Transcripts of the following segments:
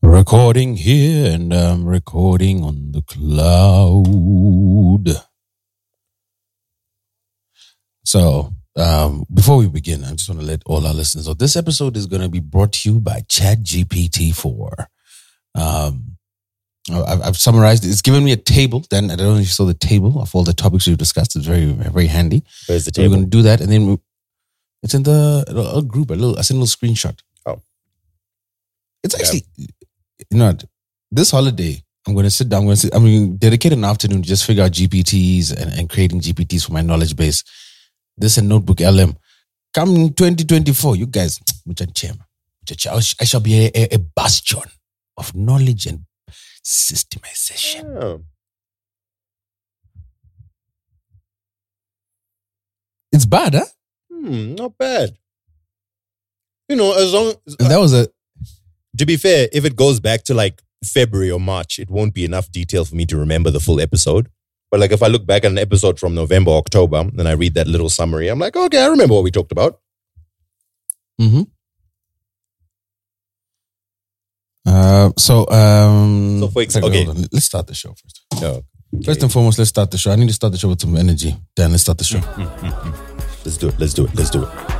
Recording here and I'm recording on the cloud. So, um, before we begin, I just want to let all our listeners know this episode is going to be brought to you by ChatGPT 4. Um, I've, I've summarized it. It's given me a table. Then I don't know if you saw the table of all the topics we've discussed. It's very, very handy. Where's the So we're going to do that, and then we, it's in the a group. A little, I sent a little screenshot. Oh. it's Yeah. You know, this holiday I'm going to sit down. I'm going to sit, I'm going to dedicate an afternoon to just figure out GPTs and, and creating GPTs for my knowledge base. This and Notebook LM. Come in 2024, you guys, mucha chema, mucha ch- I shall be a, a, a bastion of knowledge and systemization. Oh. It's bad, huh? Hmm, not bad. You know, as long And that was a to be fair, if it goes back to like February or March, it won't be enough detail for me to remember the full episode. But like if I look back at an episode from November, October, and I read that little summary, I'm like, okay, I remember what we talked about. Mm-hmm. Uh, so, um, So for ex- second, okay. let's start the show first. No. First and foremost, let's start the show. I need to start the show with some energy. Dan, let's start the show. Let's do it. Let's do it. Let's do it.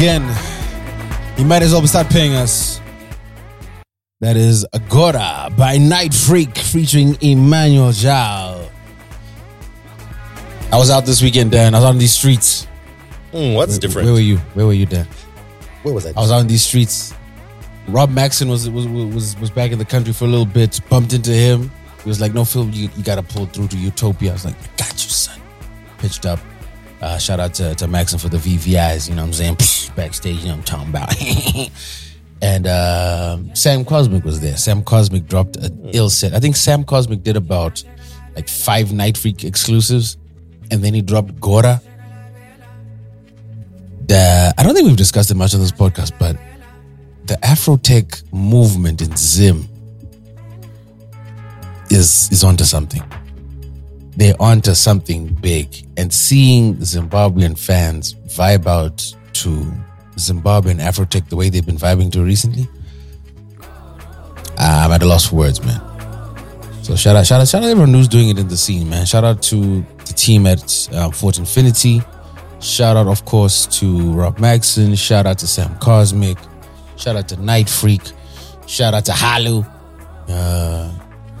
Again, you might as well start paying us. That is Agora by Night Freak featuring Emmanuel Jal. I was out this weekend, Dan. I was on these streets. Hmm, what's Where, different? where were you? Where were you, Dan? Where was I? I was out on these streets. Rob Maxon was was was was back in the country for a little bit. Bumped into him. He was like, "No, Phil, you, you got to pull through to Utopia." I was like, "I got you, son." Pitched up. Uh, shout out to, to Maxon for the VVIs. You know what I'm saying? Backstage, you know I'm talking about. and um Sam Cosmic was there. Sam Cosmic dropped an ill set. I think Sam Cosmic did about like five Night Freak exclusives, and then he dropped Gora. The I don't think we've discussed it much on this podcast, but the Afrotech movement in Zim is is onto something. They're onto something big, and seeing Zimbabwean fans vibe out to Zimbabwean Afrotech the way they've been vibing to recently, I'm at a loss for words, man. So shout out, shout out, shout out everyone who's doing it in the scene, man. Shout out to the team at um, Fort Infinity. Shout out, of course, to Rob Maxon. Shout out to Sam Cosmic. Shout out to Night Freak. Shout out to Halu. Uh,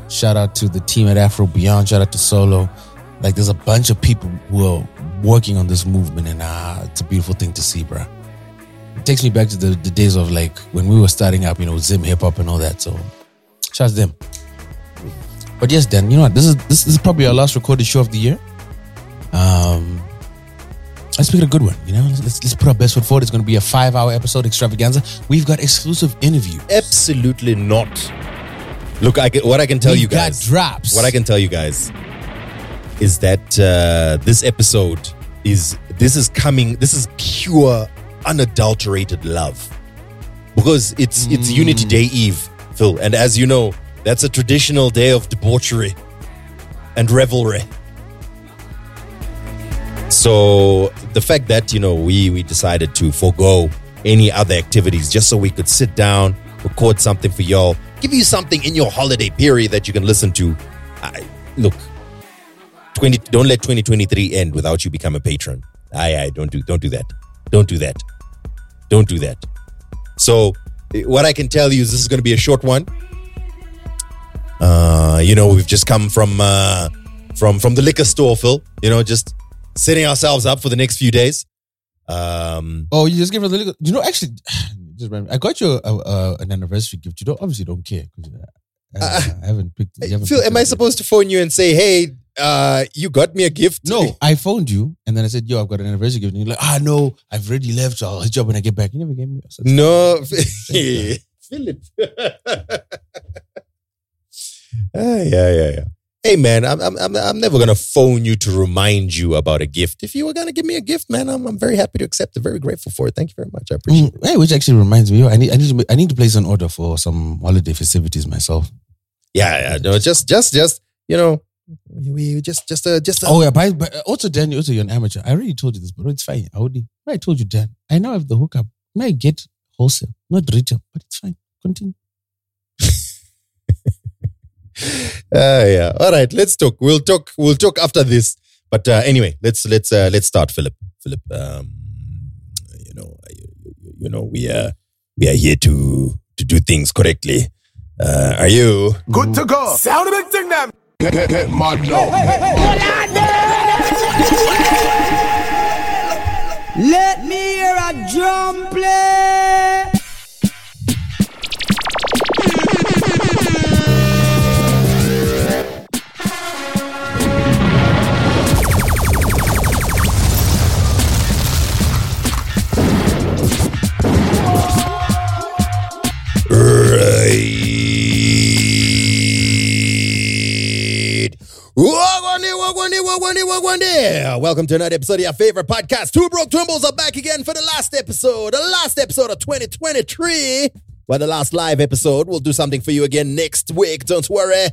shout out to the team at Afro Beyond. Shout out to Solo. Like, there's a bunch of people who are working on this movement, and uh, it's a beautiful thing to see, bruh. It takes me back to the, the days of like when we were starting up, you know, Zim hip hop and all that. So, shout out to them. But yes, Dan, you know what? This is this is probably our last recorded show of the year. Um, let's make it a good one. You know, let's let's put our best foot forward. It's going to be a five-hour episode extravaganza. We've got exclusive interview. Absolutely not. Look, I can, what I can tell We've you got guys. drops. What I can tell you guys is that uh, this episode is this is coming. This is pure, unadulterated love because it's it's Unity Day Eve Phil. And as you know, that's a traditional day of debauchery and revelry. So the fact that, you know, we we decided to forego any other activities just so we could sit down, record something for y'all, give you something in your holiday period that you can listen to. I, look, 20 don't let 2023 end without you become a patron. Aye, aye, don't do don't do that. Don't do that. Don't do that. So what I can tell you is this is going to be a short one. Uh, you know, we've just come from uh, from from the liquor store, Phil. You know, just setting ourselves up for the next few days. Um, Oh, you just gave us a little. You know, actually, just remember, I got you a, a, an anniversary gift. You don't obviously don't care because uh, I haven't picked. You haven't Phil, picked am I supposed to phone you and say, "Hey, uh, you got me a gift"? No, I phoned you and then I said, "Yo, I've got an anniversary gift." And you're like, "Ah, no, I've already left. So I'll hit you up when I get back." You never gave me. Said, No, Philip. Ah, yeah, yeah, yeah. Hey, man, I'm, I'm, I'm, I'm never gonna phone you to remind you about a gift. If you were gonna give me a gift, man, I'm, I'm very happy to accept it. Very grateful for it. Thank you very much. I appreciate Mm, hey, which actually reminds me, I need, I need, to, I need to place an order for some holiday festivities myself. Yeah, yeah. No, just, just, just, you know, we we just, just, uh, just. Uh, Oh yeah, but, but also Dan, also you're an amateur. I already told you this, but it's fine. I already, I told you, Dan. I now have the hookup. May get wholesale, not retail, but it's fine. Continue. Uh, yeah. All right. Let's talk. We'll talk. We'll talk after this. But uh, anyway, let's let's uh, let's start, Philip. Philip, um, you know, you, you- you know, we are we are here to to do things correctly. Uh, are you? Good to go. Sound a big thing, them. Get, get, get mad now. Let me hear a drum play. Right. Welcome to another episode of your favorite podcast. Two Broke Twimbos are back again for the last episode, the last episode of 2023. Well, the last live episode. We'll do something for you again next week. Don't worry.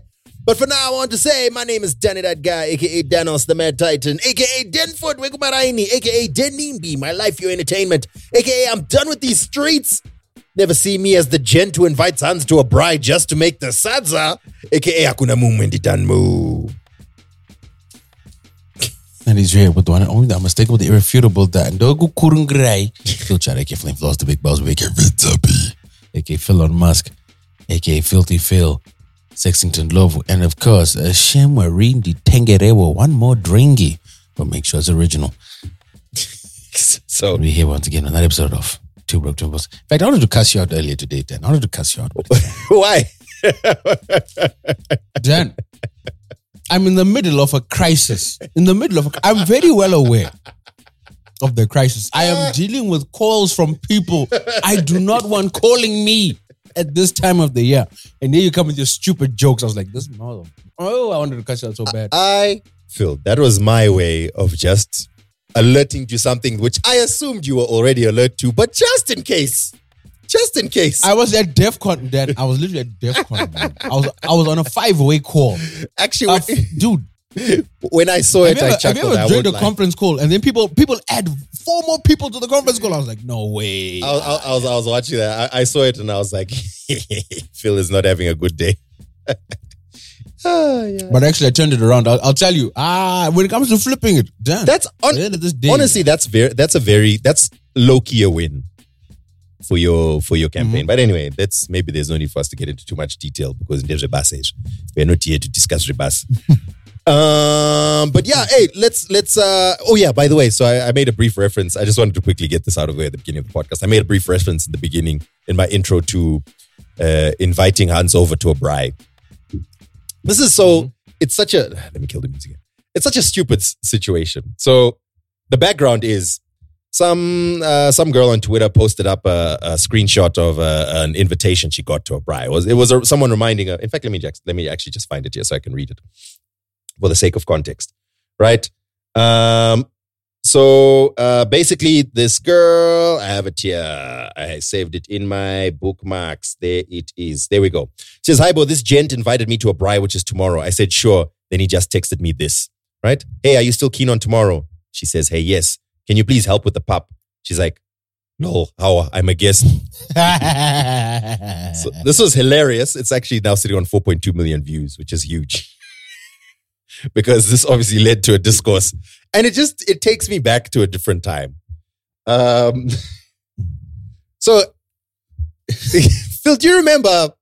But for now, I want to say my name is Danny That Guy, aka Danos the Mad Titan, aka Denford Wegumaraini, aka Denimbi, my life, your entertainment, aka I'm done with these streets. Never see me as the gent who invites sons to a braai just to make the sadza, aka Hakuna Mumwendi He's here with the one and only, the unmistakable, the irrefutable, the Ndogu Kurungrai. Phil Chad, aka Flame Floss, the big boss, aka Vintapi, aka Phil on Musk, aka Filthy Phil, Sexington Love, and of course, uh, Shemwarin the Tengerewo, one more dringy, but make sure it's original. So, We're here once again on that episode of Two Broke Twimbos. In fact, I wanted to cuss you out earlier today, Dan. I wanted to cuss you out. why? Dan, I'm in the middle of a crisis. In the middle of a, I'm very well aware of the crisis. I am dealing with calls from people I do not want calling me at this time of the year. And here you come with your stupid jokes. I was like, this mother. Oh, I wanted to you out so bad. I feel that was my way of just alerting to something which I assumed you were already alert to, but just in case. Just in case. I was at DEFCON, Dan. I was literally at DEFCON. man. I was I was on a five way call. Actually, Uh, dude, when I saw have it, you I ever, have chuckled. you ever I joined won't a lie. conference call and then people people add four more people to the conference call? I was like, no way. I was, I, was, I was watching that. I, I saw it and I was like, Phil is not having a good day. Ah, yeah. But actually, I turned it around. I'll, I'll tell you. Ah, when it comes to flipping it, damn. That's At on, the end of this day, honestly, that's very that's a very that's low key a win for your for your campaign. Mm-hmm. But anyway, that's maybe there's no need for us to get into too much detail because in there's rebases. We're not here to discuss rebas. um, but yeah, hey, let's let's uh oh yeah, by the way, so I, I made a brief reference. I just wanted to quickly get this out of the way at the beginning of the podcast. I made a brief reference in the beginning in my intro to uh inviting Hans over to a braai. This is so it's such a let me kill the music. It's such a stupid situation. So the background is some uh, some girl on Twitter posted up a, a screenshot of uh, an invitation she got to a braai. It was it was a, someone reminding her. In fact, let me let me actually just find it here so I can read it for the sake of context, right? Um, So uh, basically, this girl, I have it here. I saved it in my bookmarks. There it is. There we go. She says, Hi, Bo, this gent invited me to a braai, which is tomorrow. I said, Sure. Then he just texted me this, right? Hey, are you still keen on tomorrow? She says, Hey, yes. Can you please help with the pap? She's like, No, how? I'm a guest. So this was hilarious. It's actually now sitting on 4.2 million views, which is huge. because this obviously led to a discourse. And it just it takes me back to a different time. Um so Phil, do you remember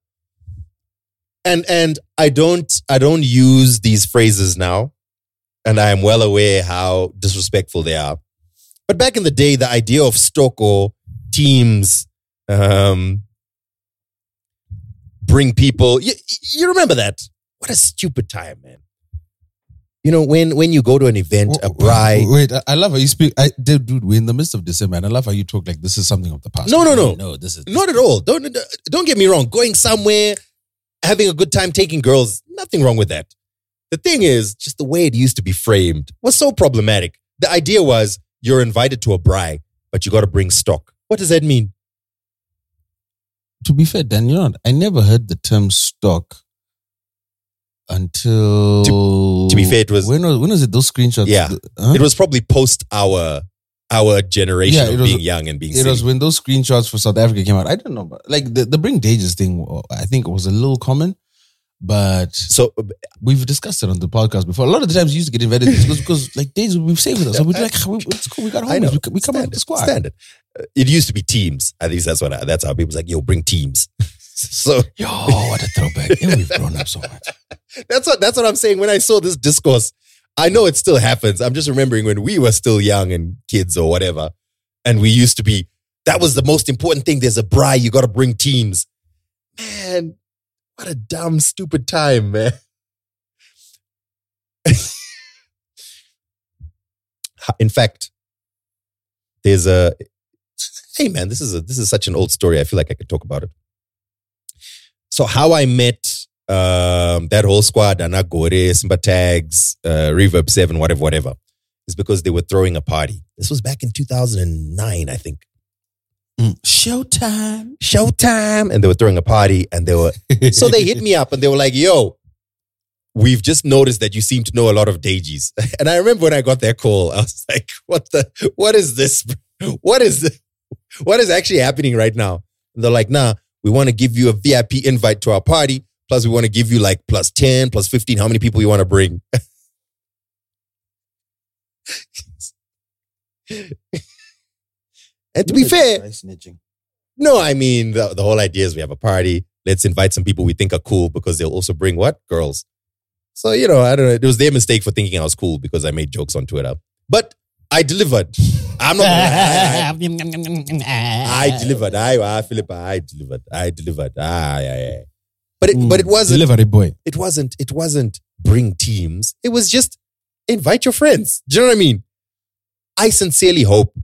and and I don't I don't use these phrases now. And I am well aware how disrespectful they are. But back in the day, the idea of stock or teams um, bring people. You, you remember that? What a stupid time, man. You know when when you go to an event, a braai. Wait, I- I love how you speak. I, dude, dude, we're in the midst of December, and I love how you talk like this is something of the past. No, no, no. no. This is Not at all. Don't don't get me wrong. Going somewhere, having a good time, taking girls, nothing wrong with that. The thing is, just the way it used to be framed was so problematic. The idea was you're invited to a braai, but you got to bring stock. What does that mean? To be fair, Dan, you know? I never heard the term stock until. to be fair, it was- when was when was it? Those screenshots. Yeah. Huh? It was probably post our our generation Yeah, of was- being young and being It was when those screenshots for South Africa came out. I don't know, but like the, the bring Dages thing, I think it was a little common, but So we've discussed it on the podcast before. A lot of the times you used to get invited because, because like days we've saved with us. So we'd be like, "Ah, we- it's cool, we got homies, we, we come out with the squad. Standard. Uh, It used to be teams. At least that's what I, that's how people's like, yo, bring teams. so Yo, what a throwback. Yo, we've grown up so much. that's what that's what I'm saying. When I saw this discourse, I know it still happens. I'm just remembering when we were still young and kids or whatever, and we used to be. That was the most important thing. There's a braai. You got to bring teams. Man, what a dumb, stupid time, man. In fact, there's a. Hey, man, this is a this is such an old story. I feel like I could talk about it. So, how I met um, that whole squad, Anagore, Simba Tags, uh, Reverb 7, whatever, whatever, is because they were throwing a party. This was back in 2009, I think. Mm. Showtime. Showtime. And they were throwing a party and they were, so they hit me up and they were like, yo, we've just noticed that you seem to know a lot of Dages. And I remember when I got that call, I was like, what the, what is this? What is this? What is actually happening right now? And they're like, nah, we want to give you a VIP invite to our party. Plus, we want to give you like plus 10, plus 15, how many people you want to bring. and to be fair, snitching. no, I mean, the, the whole idea is we have a party. Let's invite some people we think are cool because they'll also bring what? Girls. So, you know, I don't know. It was their mistake for thinking I was cool because I made jokes on Twitter. But I delivered. I'm not gonna. I, I delivered. I, I, Philip, I delivered. I delivered. Ah, yeah, yeah. But it, but it wasn't, Delivery boy. it wasn't, it wasn't bring teams. It was just invite your friends. Do you know what I mean? I sincerely hope,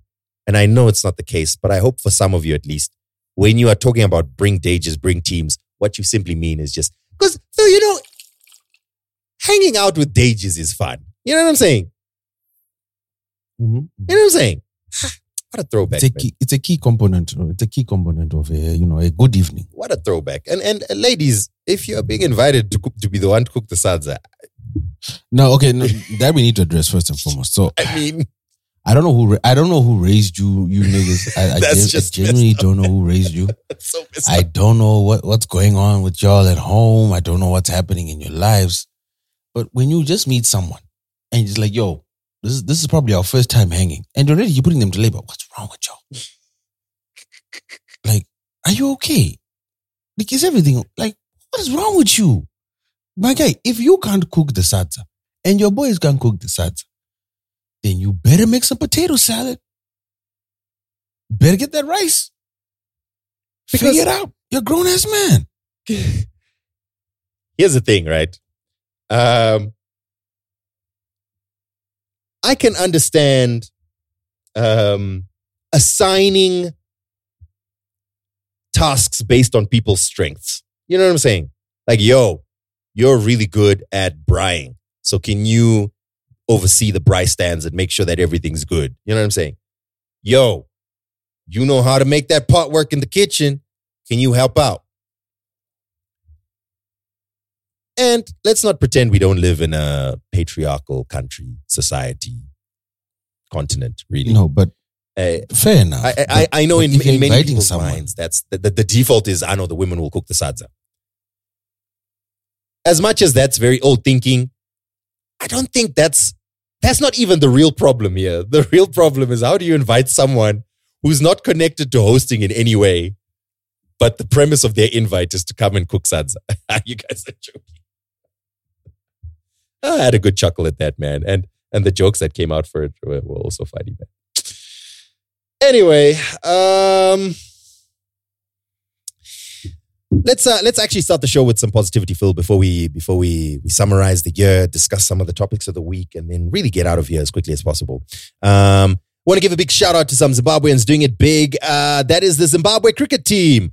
and I know it's not the case, but I hope for some of you at least, when you are talking about bring dages, bring teams, what you simply mean is just because so you know, hanging out with dages is fun. You know what I'm saying? Mm-hmm. You know what I'm saying? What a throwback! It's a key. It's a key component. It's a key component of a you know a good evening. What a throwback! And and uh, ladies, if you're being invited to cook, to be the one to cook the sadza, No, okay, no, that we need to address first and foremost. So I mean, I don't know who I don't know who raised you, you niggas. I, I, That's gen- I genuinely don't know who raised you. so I don't know what, what's going on with y'all at home. I don't know what's happening in your lives. But when you just meet someone and it's like, yo, this is this is probably our first time hanging, and already you're putting them to labor. What's wrong with y'all? like, are you okay? Like, is everything like what is wrong with you? My guy, if you can't cook the sadza and your boys can't cook the sadza, then you better make some potato salad. Better get that rice. Because- Figure it out. You're a grown ass man. Here's the thing, right? Um, I can understand um, assigning tasks based on people's strengths. You know what I'm saying? Like, yo, you're really good at braaiing. So can you oversee the braai stands and make sure that everything's good. You know what I'm saying? Yo, you know how to make that pot work in the kitchen. Can you help out? And let's not pretend we don't live in a patriarchal country, society, continent, really. No, but Uh, fair enough. I, I, I know in, in many people's someone- minds, that's the, the, the default is I know the women will cook the sadza. As much as that's very old thinking, I don't think that's that's not even the real problem here. The real problem is how do you invite someone who's not connected to hosting in any way, but the premise of their invite is to come and cook sadza. you guys are joking. I had a good chuckle at that, man. And and the jokes that came out for it were, were also funny, man. Anyway, um let's uh, let's actually start the show with some positivity, Phil, before we before we we summarize the year, discuss some of the topics of the week, and then really get out of here as quickly as possible. Um, want to give a big shout out to some Zimbabweans doing it big. Uh, that is the Zimbabwe cricket team,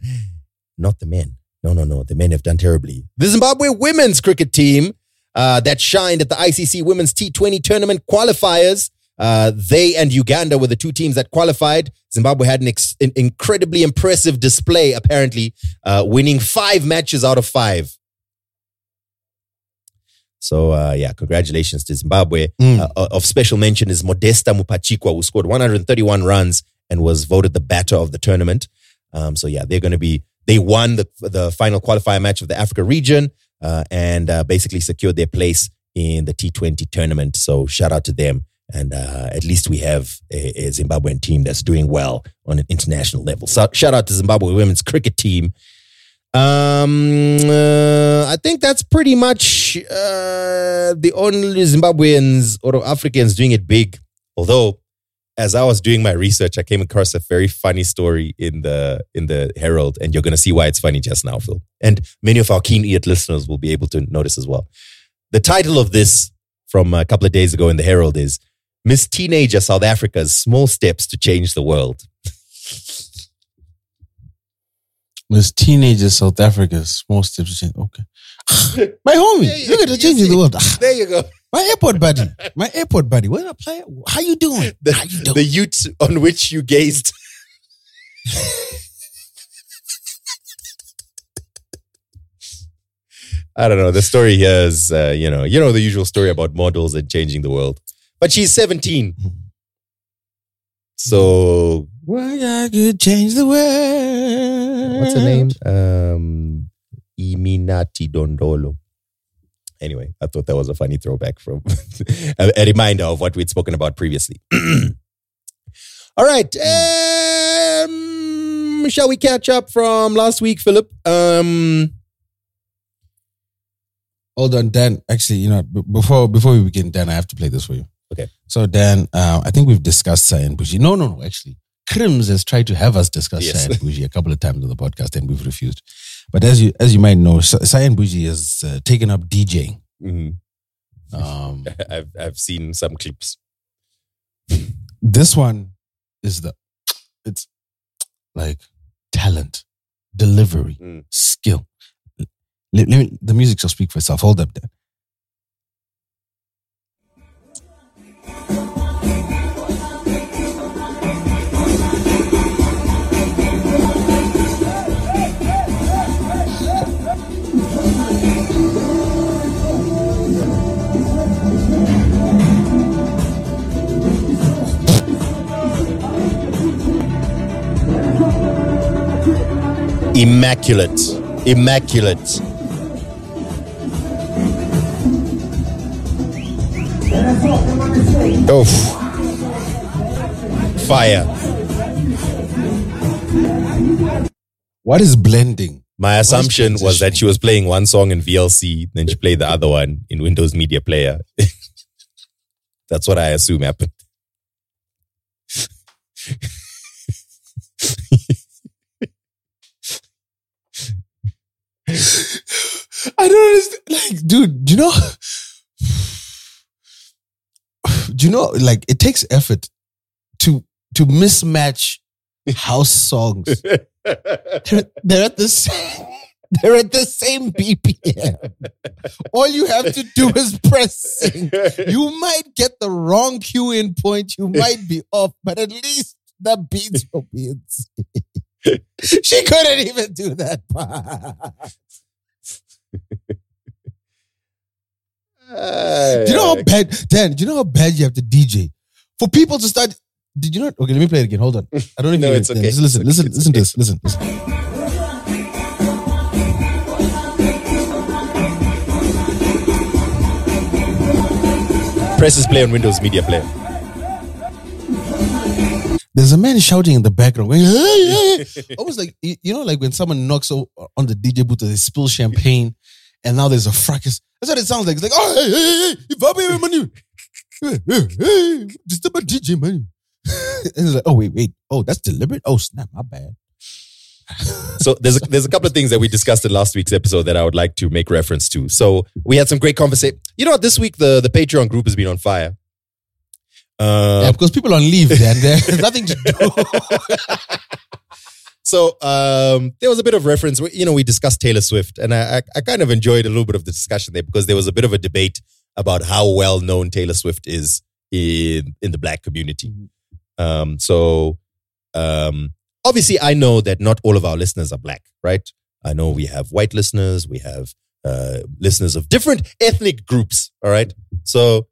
not the men. No, no, no. The men have done terribly. The Zimbabwe women's cricket team uh, that shined at the ICC Women's T20 Tournament qualifiers. Uh, they and Uganda were the two teams that qualified. Zimbabwe had an, ex- an incredibly impressive display, apparently, uh, winning five matches out of five. So, uh, yeah, congratulations to Zimbabwe. Mm. Uh, of special mention is Modester Mupachikwa, who scored 131 runs and was voted the batter of the tournament. Um, so, yeah, they're going to be, they won the, the final qualifier match of the Africa region uh, and uh, basically secured their place in the T20 tournament. So, shout out to them. And uh, at least we have a, a Zimbabwean team that's doing well on an international level. So, shout out to Zimbabwe women's cricket team. Um, uh, I think that's pretty much uh, the only Zimbabweans or Africans doing it big. Although, as I was doing my research, I came across a very funny story in the in the Herald, and you're going to see why it's funny just now, Phil. And many of our keen-eared listeners will be able to notice as well. The title of this from a couple of days ago in the Herald is "Miss Teenager South Africa's Small Steps to Change the World." Miss Teenager South Africa's small steps to change. Okay. My homie, look at the changing the world. There you go. My airport buddy. My airport buddy. What I play? How you doing? the, How you doing? the youth on which you gazed. I don't know. The story here is, uh, you know, you know the usual story about models and changing the world. But she's 17. So Why I could change the world. what's her name? Um, Iminati Dondolo. Anyway, I thought that was a funny throwback from a, a reminder of what we'd spoken about previously. All right. Um, shall we catch up from last week, Philip? Um, Hold on, Dan. Actually, you know, before before we begin, Dan, I have to play this for you. Okay. So, Dan, uh, I think we've discussed Cyan Boujee. No, no, no. Actually, Krims has tried to have us discuss Yes. Cyan Boujee a couple of times on the podcast, and we've refused. But as you as you might know, Cyan Boujee has uh, taken up DJing. mhm. Um, I've I've seen some clips. this one is the it's like talent, delivery, Mm. skill. Let, let me, the music shall speak for itself. Hold up, Dan. Immaculate, immaculate. Oh, fire! What is blending? My assumption was that she was playing one song in VLC, then she played the other one in Windows Media Player. That's what I assume happened. I don't understand. Like, dude, do you know? Do you know? Like, it takes effort to to mismatch house songs. They're, they're at the same. They're at the same BPM. All you have to do is press sync. You might get the wrong cue in point. You might be off, but at least the beats will be in sync. She couldn't even do that part. Do you know how bad, Dan? Do you know how bad you have to DJ for people to start? Did you not? Okay, let me play it again. Hold on. I don't even. No, know it's okay. Listen, listen, It's listen, okay. listen to this. Listen, listen. Presses play on Windows Media Player. There's a man shouting in the background, going, hey, hey. almost like you know, like when someone knocks on the DJ booth, and they spill champagne, and now there's a fracas. That's what it sounds like. It's like, oh, hey, hey, hey, be money, hey, hey, hey, disturb DJ, man. and it's like, oh wait, wait, oh, that's deliberate. Oh snap, my bad. So there's a, there's a couple of things that we discussed in last week's episode that I would like to make reference to. So we had some great conversation. You know what? This week the the Patreon group has been on fire. Uh, yeah, because people on leave, Dan. There's nothing to do. So um, there was a bit of reference. You know, we discussed Taylor Swift, and I, I, I kind of enjoyed a little bit of the discussion there because there was a bit of a debate about how well known Taylor Swift is in in the black community. Um, so um, obviously, I know that not all of our listeners are black, right? I know we have white listeners, we have uh, listeners of different ethnic groups. All right, so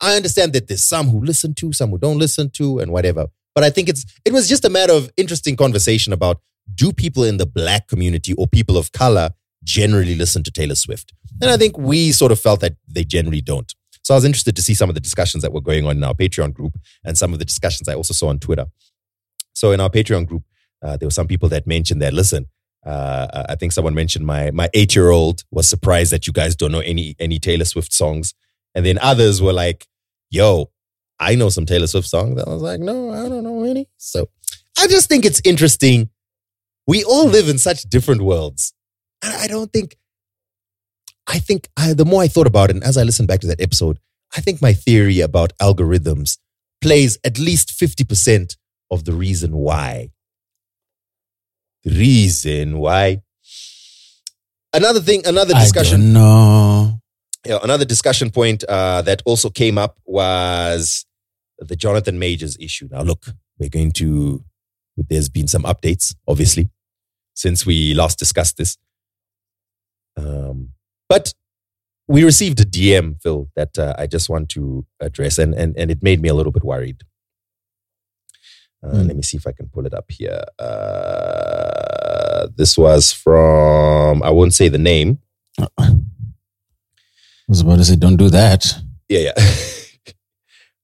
I understand that there's some who listen to, some who don't listen to, and whatever. But I think it's it was just a matter of interesting conversation about do people in the black community or people of color generally listen to Taylor Swift? And I think we sort of felt that they generally don't. So I was interested to see some of the discussions that were going on in our Patreon group and some of the discussions I also saw on Twitter. So in our Patreon group, uh, there were some people that mentioned that, listen, uh, I think someone mentioned my my eight year old was surprised that you guys don't know any any Taylor Swift songs, and then others were like, "Yo, I know some Taylor Swift songs." I was like, "No, I don't know any." So I just think it's interesting. We all live in such different worlds, and I don't think. I think I, the more I thought about it, and as I listened back to that episode, I think my theory about algorithms plays at least fifty percent of the reason why the reason why. Another thing, another discussion, No. Another discussion point uh, that also came up was the Jonathan Majors issue. Now, look, we're going to. There's been some updates, obviously, since we last discussed this. Um, but we received a DM, Phil, that uh, I just want to address, and, and and it made me a little bit worried. Uh, Hmm. Let me see if I can pull it up here. Uh, this was from I won't say the name. Was about to say, don't do that. Yeah, yeah.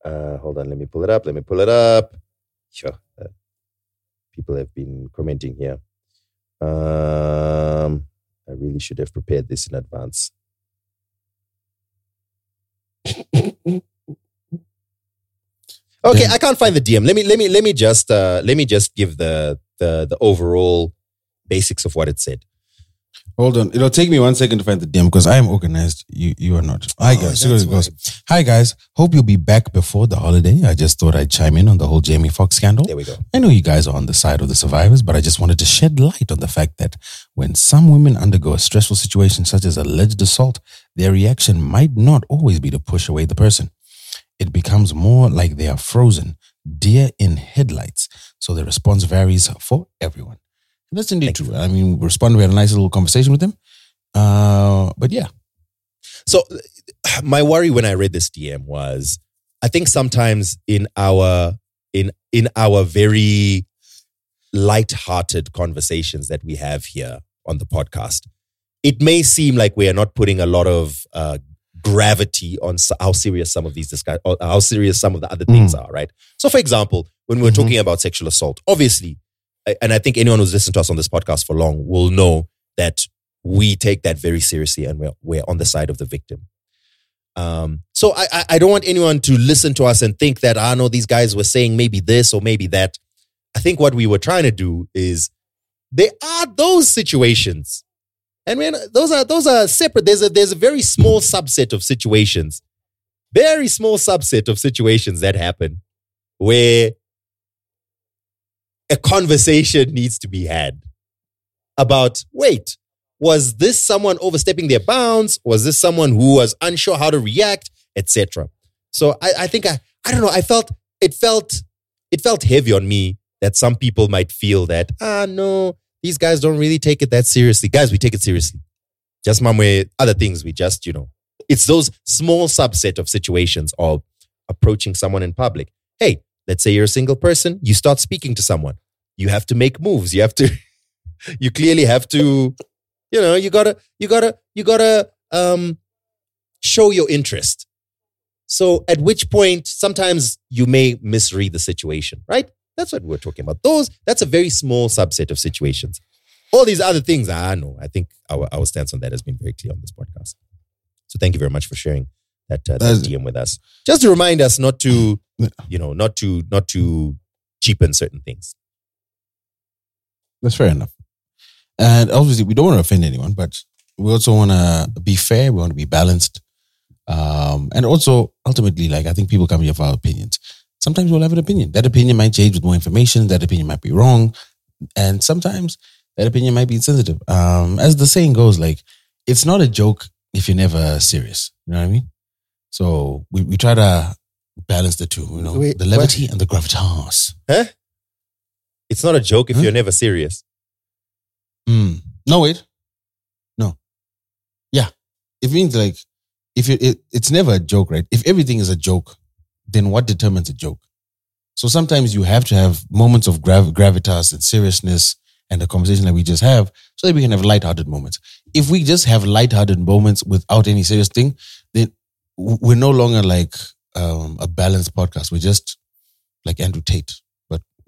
uh, hold on, let me pull it up. Let me pull it up. Sure. Uh, people have been commenting here. Um, I really should have prepared this in advance. Okay, I can't find the DM. Let me let me let me just uh, let me just give the the the overall basics of what it said. Hold on. It'll take me one second to find the DM because I am organized. You you are not. Hi Oh, guys. it goes. Hi guys. Hope you'll be back before the holiday. I just thought I'd chime in on the whole Jamie Foxx scandal. There we go. I know you guys are on the side of the survivors, but I just wanted to shed light on the fact that when some women undergo a stressful situation such as alleged assault, their reaction might not always be to push away the person. It becomes more like they are frozen, deer in headlights. So the response varies for everyone. That's indeed Thank true. I mean, we responded, we had a nice little conversation with him. Uh, but yeah, So my worry when I read this DM was I think sometimes in our in in our very light-hearted conversations that we have here on the podcast, it may seem like we are not putting a lot of uh, gravity on how serious some of these discuss- how serious some of the other things are, right? So, for example, when we're Mhm. talking about sexual assault, obviously, and I think anyone who's listened to us on this podcast for long will know that we take that very seriously and we're, we're on the side of the victim. Um, so I, I, don't want anyone to listen to us and think that, I know these guys were saying maybe this or maybe that. I think what we were trying to do is there are those situations. And man, those are those are separate. There's a there's a very small subset of situations, very small subset of situations that happen where a conversation needs to be had about wait, was this someone overstepping their bounds? Was this someone who was unsure how to react, etc.? So I, I think I, I don't know. I felt it felt it felt heavy on me that some people might feel that ah no, these guys don't really take it that seriously. Guys, we take it seriously. Just way other things we just you know, it's those small subset of situations of approaching someone in public. Hey, let's say you're a single person, you start speaking to someone. You have to make moves. You have to, you clearly have to, you know, you gotta, you gotta, you gotta um, show your interest. So at which point, sometimes you may misread the situation, right? That's what we're talking about. Those, that's a very small subset of situations. All these other things, I know. I think our, our stance on that has been very clear on this podcast. So thank you very much for sharing that, uh, that DM with us. Just to remind us not to, you know, not to, not to cheapen certain things. That's fair enough. And obviously, we don't want to offend anyone, but we also want to be fair. We want to be balanced. Um, and also, ultimately, like, I think people come here for our opinions. Sometimes we'll have an opinion. That opinion might change with more information. That opinion might be wrong. And sometimes that opinion might be insensitive. Um, as the saying goes, like, it's not a joke if you're never serious. You know what I mean? So we, we try to balance the two, you know, Wait, the levity and the gravitas. Huh? It's not a joke if Huh? you're never serious. Mm. No, wait. No. Yeah. It means like if it, it, it's never a joke, right? If everything is a joke, then what determines a joke? So sometimes you have to have moments of grav- gravitas and seriousness and the conversation that we just have so that we can have lighthearted moments. If we just have lighthearted moments without any serious thing, then we're no longer like um, a balanced podcast. We're just like Andrew Tate,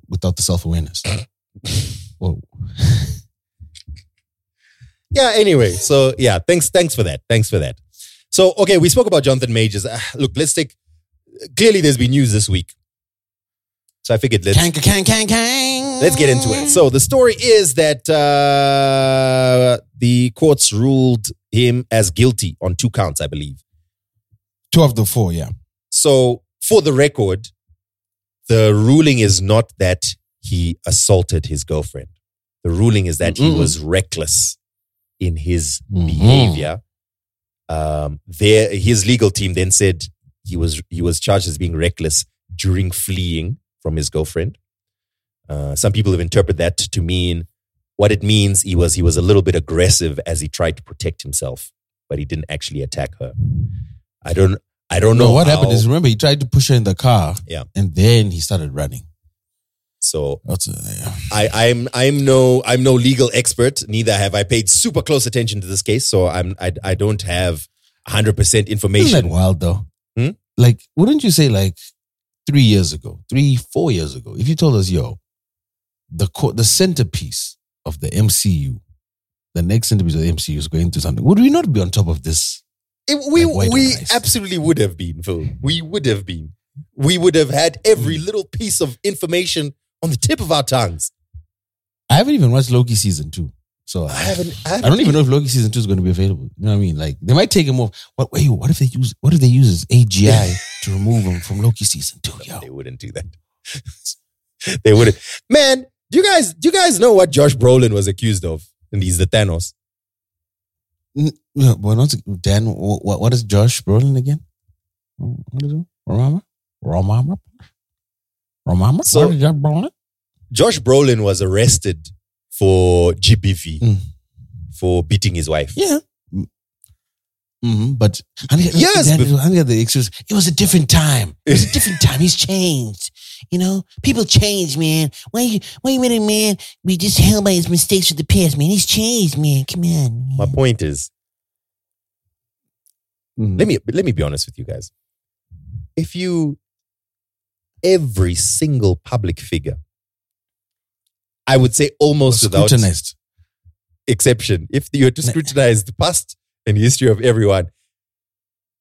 without the self awareness. well, Yeah, anyway. So yeah, thanks, thanks for that. Thanks for that. So, okay, we spoke about Jonathan Majors. Ah, look, let's take clearly there's been news this week. So I figured let's Kang, kang, kang, kang. let's get into it. So the story is that uh, the courts ruled him as guilty on two counts, I believe. Two of the four, yeah. So, for the record, the ruling is not that he assaulted his girlfriend. The ruling is that he Mm-mm. was reckless in his Mhm. behavior. Um, there, his legal team then said he was he was charged as being reckless during fleeing from his girlfriend. Uh, some people have interpreted that to mean what it means. He was he was a little bit aggressive as he tried to protect himself, but he didn't actually attack her. I don't I don't know No, what how- happened is remember he tried to push her in the car, Yeah. and then he started running. So That's, uh, yeah. I, I'm I'm no I'm no legal expert. Neither have I paid super close attention to this case. So I'm I, I don't have 100 percent Isn't information. that wild though? Hmm? Like, wouldn't you say like three years ago, three four years ago, if you told us, yo, the co- the centerpiece of the MCU, the next centerpiece of the MCU is going through something, would we not be on top of this? It- we Like we absolutely would have been, Phil. We would have been. We would have had every Hmm. little piece of information on the tip of our tongues. I haven't even watched Loki season two, so I haven't. I, I haven't don't even know if Loki season two is going to be available. You know what I mean? Like they might take him off. What? Wait, what if they use? What if they use his AGI to remove him from Loki season two? Yo, They wouldn't do that. they wouldn't. Man, do you guys do you guys know what Josh Brolin was accused of? And he's the Thanos. N- well, not Dan. What? What is Josh Brolin again? What is it? Romama? Romama? Romama? So- Josh Brolin? Josh Brolin was arrested for GBV Mm. for beating his wife. Yeah. Mm-hmm, but Yes, Dan, but- I get the excuse. It was a different time. It was a different time. He's changed. You know, people change, man. Why you why you with man? We just held by his mistakes of the past, man. He's changed, man. Come on. My point is, Mhm. let me let me be honest with you guys. If you every single public figure, I would say almost without exception, if you were to scrutinize the past and history of everyone,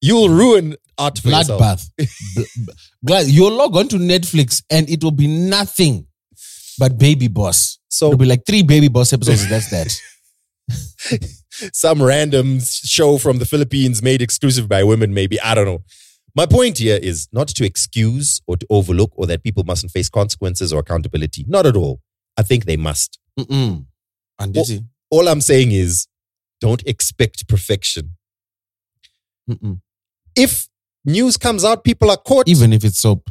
you'll ruin art for. Bloodbath. You'll log on to Netflix and it will be nothing but Baby Boss. So It'll be like three Baby Boss episodes. That's that. some random show from the Philippines made exclusive by women, maybe. I don't know. My point here is not to excuse or to overlook or that people mustn't face consequences or accountability. Not at all. I think they must. Mm-mm. And this All I'm saying is don't expect perfection. Mm-mm. If news comes out, people are caught. Even if it's soap,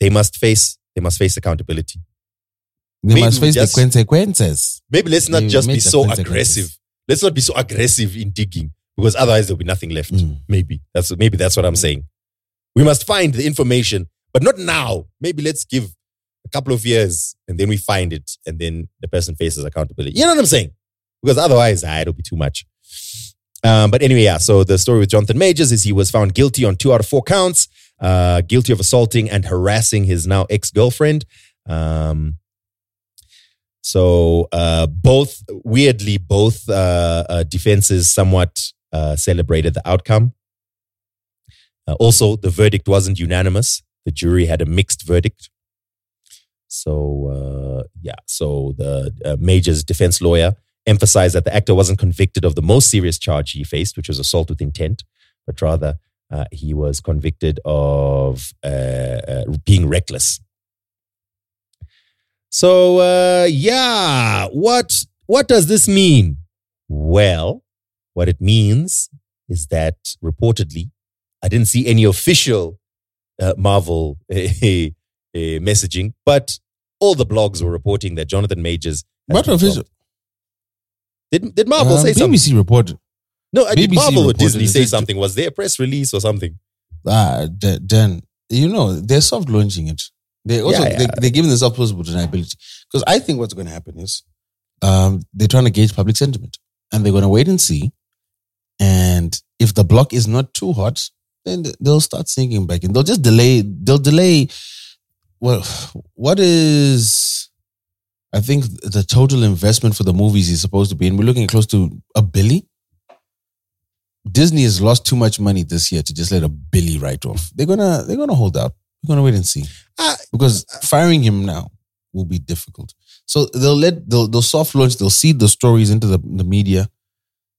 they must face they must face accountability. they Maybe must face just- the consequences. Maybe let's not They just be so aggressive. Let's not be so aggressive in digging because otherwise there'll be nothing left. Mm. Maybe that's maybe that's what I'm saying. We must find the information, but not now. Maybe let's give a couple of years and then we find it, and then the person faces accountability. You know what I'm saying? Because otherwise, ah, it'll be too much. Um, but anyway, yeah. So the story with Jonathan Majors is he was found guilty on two out of four counts, uh, guilty of assaulting and harassing his now ex girlfriend. Um, so uh, both weirdly, both uh, uh, defenses somewhat uh, celebrated the outcome. Uh, also, the verdict wasn't unanimous. The jury had a mixed verdict. So uh, yeah, so the Major's defense lawyer emphasized that the actor wasn't convicted of the most serious charge he faced, which was assault with intent, but rather he was convicted of being reckless. So uh, yeah, what what does this mean? Well, what it means is that reportedly, I didn't see any official uh, Marvel eh, eh, messaging, but all the blogs were reporting that Jonathan Majors. What official? Did did Marvel Uh, say something? BBC reported. No, did BBC Marvel or Disney say something? Was there a press release or something? Ah, th- then you know they're soft launching it. They also Yeah, yeah. They, they're giving themselves plausible deniability because I think what's going to happen is um, they're trying to gauge public sentiment and they're going to wait and see. And if the block is not too hot, then they'll start sinking back and They'll just delay. They'll delay. Well, what is? I think the total investment for the movies is supposed to be, and we're looking at close to a billy. Disney has lost too much money this year to just let a Billy write off. They're gonna they're gonna hold out. We're gonna wait and see Ah, because firing him now will be difficult. So they'll let they'll, they'll soft launch. They'll seed the stories into the, the media.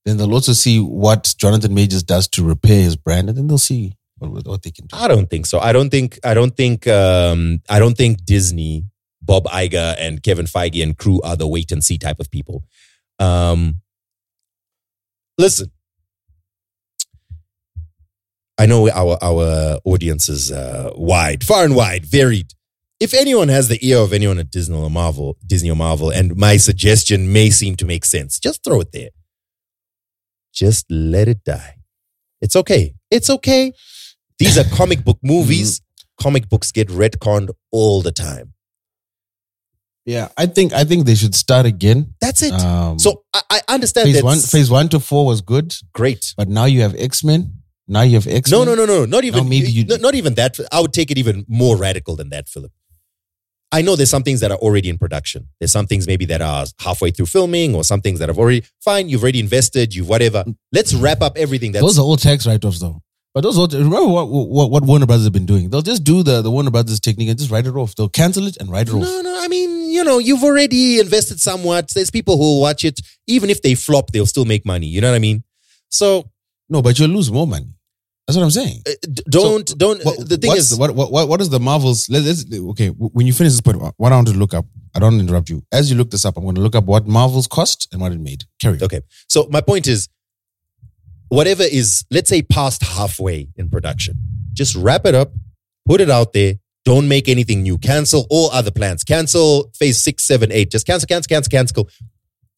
Then they'll also see what Jonathan Majors does to repair his brand, and then they'll see what, what they can do. I don't think so. I don't think. I don't think. Um, I don't think Disney, Bob Iger, and Kevin Feige and crew are the wait and see type of people. Um, listen, I know our our audience is uh, wide, far and wide, varied. If anyone has the ear of anyone at Disney or Marvel, Disney or Marvel, and my suggestion may seem to make sense, just throw it there. Just let it die. It's okay. It's okay. These are comic book movies. Comic books get retconned all the time. Yeah, I think I think they should start again. That's it. Um, so I, I understand phase that. one, phase one to four was good, great. but now you have X Men. Now you have X. No, no, no, no. Not even. Maybe you- eh, not, not even that. I would take it even more radical than that, Philip. I know there's some things that are already in production. There's some things maybe that are halfway through filming, or some things that have already fine. You've already invested. You've whatever. Let's wrap up everything. That's Those are all tax write offs though. But those all remember what, what what Warner Brothers have been doing. They'll just do the the Warner Brothers technique and just write it off. They'll cancel it and write it off. No, no. I mean, you know, you've already invested somewhat. There's people who will watch it. Even if they flop, they'll still make money. You know what I mean? So No, but you'll lose more money. That's what I'm saying. uh, d- don't So, don't. What- the thing is, what, what what what is the Marvels? Let, let's okay. When you finish this point, what I want to look up. I don't interrupt you. As you look this up, I'm going to look up what Marvels cost and what it made. Carry on. Okay. So my point is, whatever is, let's say, past halfway in production, just wrap it up, put it out there. Don't make anything new. Cancel all other plans. Cancel phase six, seven, eight. Just cancel, cancel, cancel, cancel.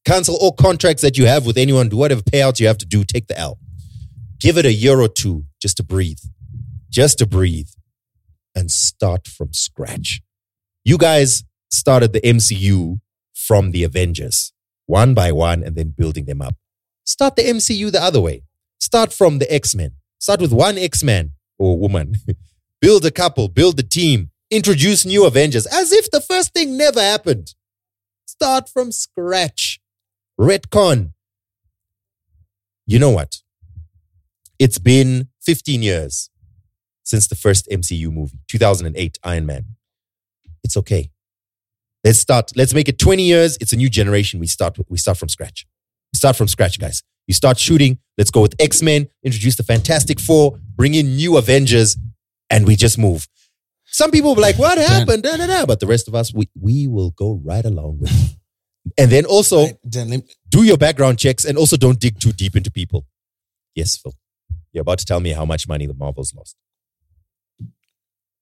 Cancel all contracts that you have with anyone. Do whatever payouts you have to do. Take the L. Give it a year or two just to breathe, just to breathe, and start from scratch. You guys started the MCU from the Avengers, one by one, and then building them up. Start the MCU the other way. Start from the X Men. Start with one X Man or woman. build a couple, build a team, introduce new Avengers as if the first thing never happened. Start from scratch. Retcon. You know what? It's been 15 years since the first MCU movie, 2008 Iron Man. It's okay. Let's start. Let's make it 20 years. It's a new generation. We start. We start from scratch. We start from scratch, guys. You start shooting. Let's go with X Men. Introduce the Fantastic Four. Bring in new Avengers, and we just move. Some people will be like, "What happened?" Da, da, da. But the rest of us, we we will go right along with. it. And then also Right, then me- do your background checks and also don't dig too deep into people. Yes, Phil. You're about to tell me how much money the Marvels lost.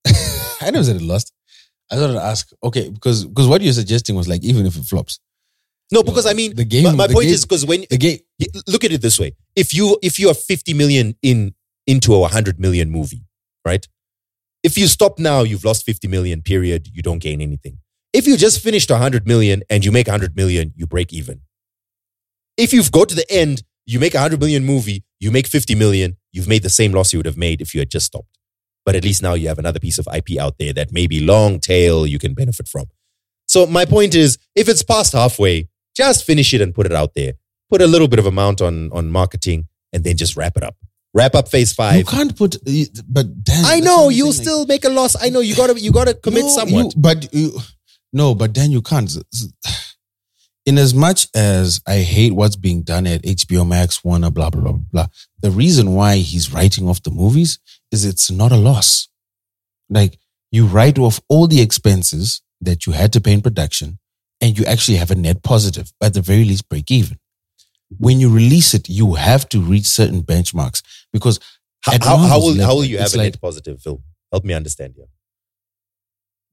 I never said it lost. I wanted to ask, okay, because because what you're suggesting was like even if it flops, No, because I mean, The game- my, my the point game- is because when the game look at it this way: if you if you are 50 million in into a 100 million movie, right? If you stop now, you've lost 50 million. Period. You don't gain anything. If you just finished 100 million and you make 100 million, you break even. If you go to the end, you make a 100 million movie, you make 50 million, you've made the same loss you would have made if you had just stopped. But at least now you have another piece of IP out there that maybe long tail you can benefit from. So my point is, if it's past halfway, just finish it and put it out there. Put a little bit of amount on on marketing and then just wrap it up. Wrap up phase five. you can't put, but Dan, I know you'll like- still make a loss. I know you gotta you gotta commit No, somewhat. you- but you, no, but then you can't. In as much as I hate what's being done at HBO Max, Warner, blah blah blah blah, the reason why he's writing off the movies is it's not a loss. Like you write off all the expenses that you had to pay in production, and you actually have a net positive, at the very least, break even. When you release it, you have to reach certain benchmarks because how, how, how will how will you have a like- net positive, Phil? Help me understand here.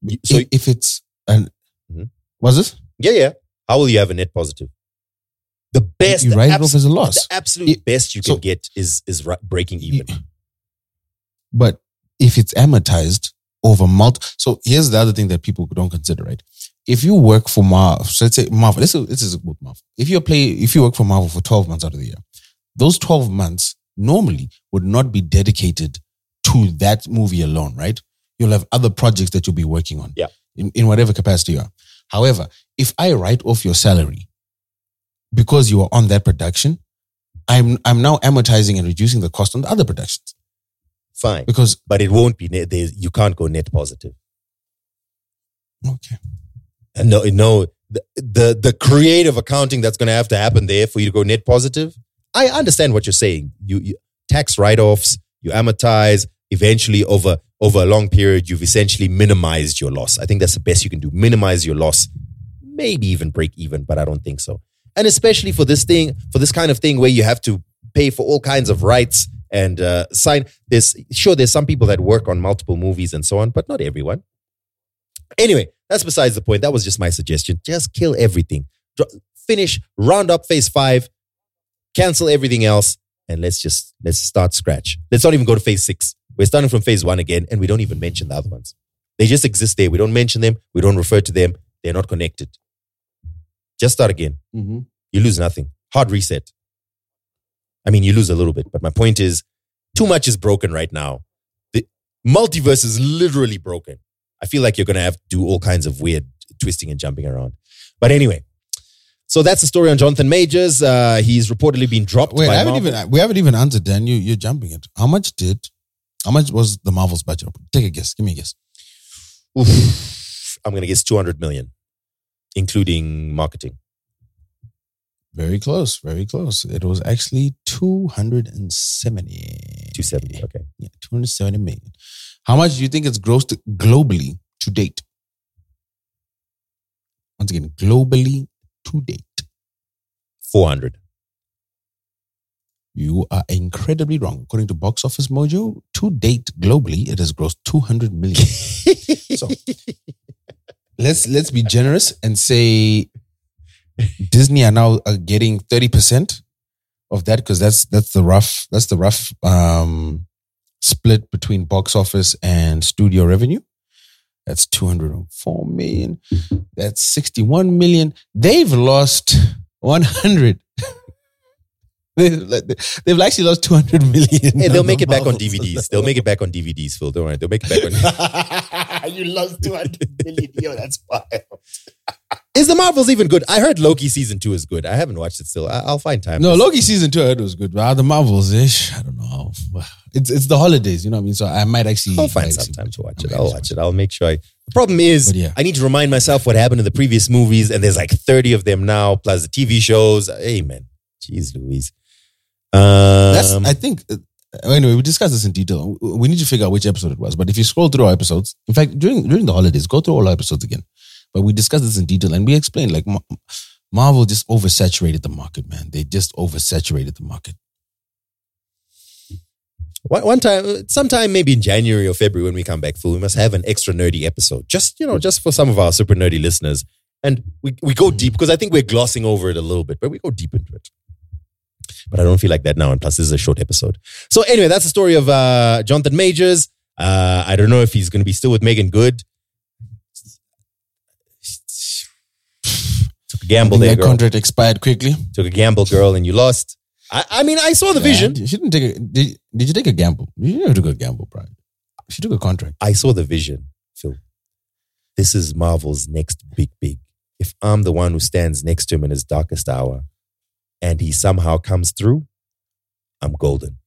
You- So if, if it's an Mhm. was this yeah, yeah. How will you have a net positive? The best, you the write it off as a loss. The absolute It- best you can so- get is is breaking even. But if it's amortized over multi, so here's the other thing that people don't consider, right? If you work for Marvel, so let's say Marvel, this is, this is with Marvel. If you play, if you work for Marvel for 12 months out of the year, those 12 months normally would not be dedicated to that movie alone, right? You'll have other projects that you'll be working on. Yeah. In, in whatever capacity you are. However, if I write off your salary because you are on that production, I'm I'm now amortizing and reducing the cost on the other productions. Fine, Because but it won't be net. You can't go net positive. okay. And no, no, the, the the creative accounting that's going to have to happen there for you to go net positive. I understand what you're saying. You, you tax write offs, you amortize. Eventually, over over a long period, you've essentially minimized your loss. I think that's the best you can do. Minimize your loss, maybe even break even, but I don't think so. And especially for this thing, for this kind of thing where you have to pay for all kinds of rights and uh, sign. There's sure there's some people that work on multiple movies and so on, but not everyone. Anyway, that's besides the point. That was just my suggestion. Just kill everything. Finish, round up phase five, cancel everything else, and let's just let's start scratch. Let's not even go to phase six. We're starting from phase one again, and we don't even mention the other ones. They just exist there. We don't mention them. We don't refer to them. They're not connected. Just start again. You lose nothing. Hard reset. I mean, you lose a little bit, but my point is, too much is broken right now. The multiverse is literally broken. I feel like you're going to have to do all kinds of weird twisting and jumping around. But anyway, so that's the story on Jonathan Majors. Uh, he's reportedly been dropped. Wait, by I haven't Marvel. even we haven't even answered Dan. You you're jumping it. How much did how much was the Marvel's budget? Take a guess. Give me a guess. Oof. I'm going to guess 200 million, including marketing. Very close, very close. It was actually 270. 270. Okay. Yeah, 270 million. How much do you think it's grossed globally to date? Once again, globally to date. 400. You are incredibly wrong. According to Box Office Mojo, to date globally, it has grossed 200 million. so let's let's be generous and say Disney are now uh, getting 30% of that because that's that's the rough that's the rough um split between box office and studio revenue. That's 204 million. That's 61 million. They've lost 100. They've they've actually lost 200 million. Hey, they'll make it back on DVDs. They'll make it back on DVDs, Phil. Don't worry. They'll make it back on. you lost 200 million. Yo, that's wild. is the Marvels even good? I heard Loki season two is good. I haven't watched it still. I- I'll find time. No, Loki season two I heard was good, but the Marvels ish, I don't know. It's it's the holidays, you know what I mean? So I might actually. I'll find some time to watch it. I'll watch it. I'll make sure. I, the problem is, yeah. I need to remind myself what happened in the previous movies, and there's like 30 of them now, plus the TV shows. Amen. Jeez Louise. Um, That's I think. uh, Anyway, we discussed this in detail. We need to figure out which episode it was. But if you scroll through our episodes, in fact, during during the holidays, go through all our episodes again. But we discussed this in detail and we explained like Marvel just oversaturated the market, man. They just oversaturated the market. One, one time, sometime maybe in January or February when we come back, Phil, we must have an extra nerdy episode. Just, you know, just for some of our super nerdy listeners. And we, we go deep because I think we're glossing over it a little bit, but we go deep into it. But I don't feel like that now. And plus, this is a short episode. So anyway, that's the story of uh, Jonathan Majors. Uh, I don't know if he's going to be still with Meagan Good. Took a gamble there, girl. contract expired quickly. Took a gamble, girl, and you lost. I, I mean, I saw the vision. She didn't take a. Did, did you take a gamble? You never took a gamble, bro. She took a contract. I saw the vision, Phil. This is Marvel's next big, big. If I'm the one who stands next to him in his darkest hour and he somehow comes through, I'm golden.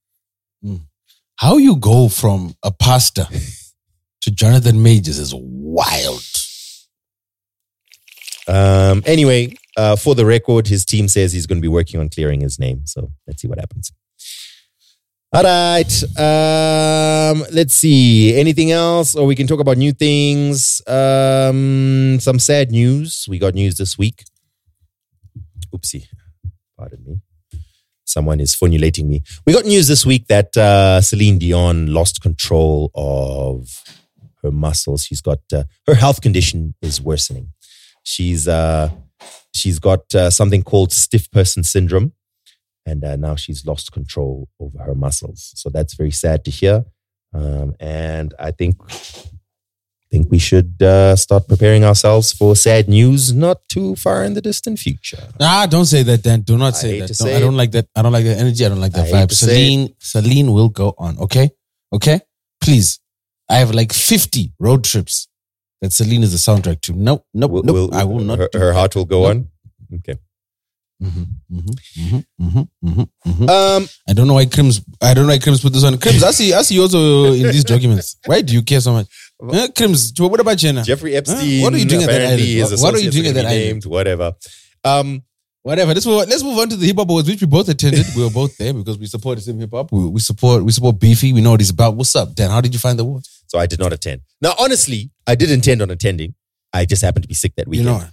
How you go from a pastor to Jonathan Majors is wild. Um, anyway, uh, for the record, his team says he's going to be working on clearing his name. So let's see what happens. All right. Um, let's see. Anything else? Or we can talk about new things. Um, some sad news. We got news this week. Oopsie. Pardon me. Someone is formulating me. We got news this week that uh, Celine Dion lost control of her muscles. She's got uh, her health condition is worsening. She's uh, she's got uh, something called stiff person syndrome, and uh, now she's lost control over her muscles. So that's very sad to hear. Um, and I think think we should uh, start preparing ourselves for sad news not too far in the distant future. Ah, don't say that, Dan. Do not say that. Don't- say I don't like that. I don't like that energy. I don't like that I vibe. Celine, Celine will go on. Okay, okay. Please, I have like fifty road trips that Celine is the soundtrack to. Nope, nope, Will- nope. I will not. Her, her heart will go Nope. on. Okay. Mhm, mhm, mhm, mhm, mhm, mhm. Um, I don't know why Crims. I don't know why Crims put this on. Crims, I see. I see you also in these documents. Why do you care so much? Huh, Crims, what about Jenna? Jeffrey Epstein. what are you doing at that island? What are you doing at that island? named, Whatever. Um, Whatever. Let's move. On. Let's move on to the hip hop awards, which we both attended. we were both there because we support the same hip hop. We, we support. We support Beefy. We know what he's about. What's up, Dan? How did you find the awards? so I did not attend. Now, honestly, I did intend on attending. I just happened to be sick that You weekend. know.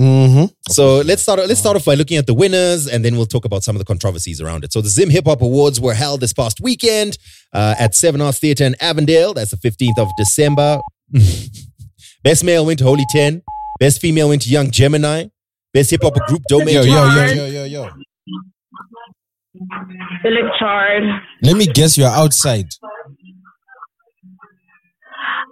Mm-hmm. So let's start. Let's start off by looking at the winners, and then we'll talk about some of the controversies around it. So the Zim Hip Hop Awards were held this past weekend uh, at Seven Arts Theatre in Avondale. That's the fifteenth of December. Best male went to Holy Ten. Best female went to Young Gemini. Best hip hop group Domain. Yo, yo, yo, yo, yo, yo. Philip Chard. Let me guess. You're outside.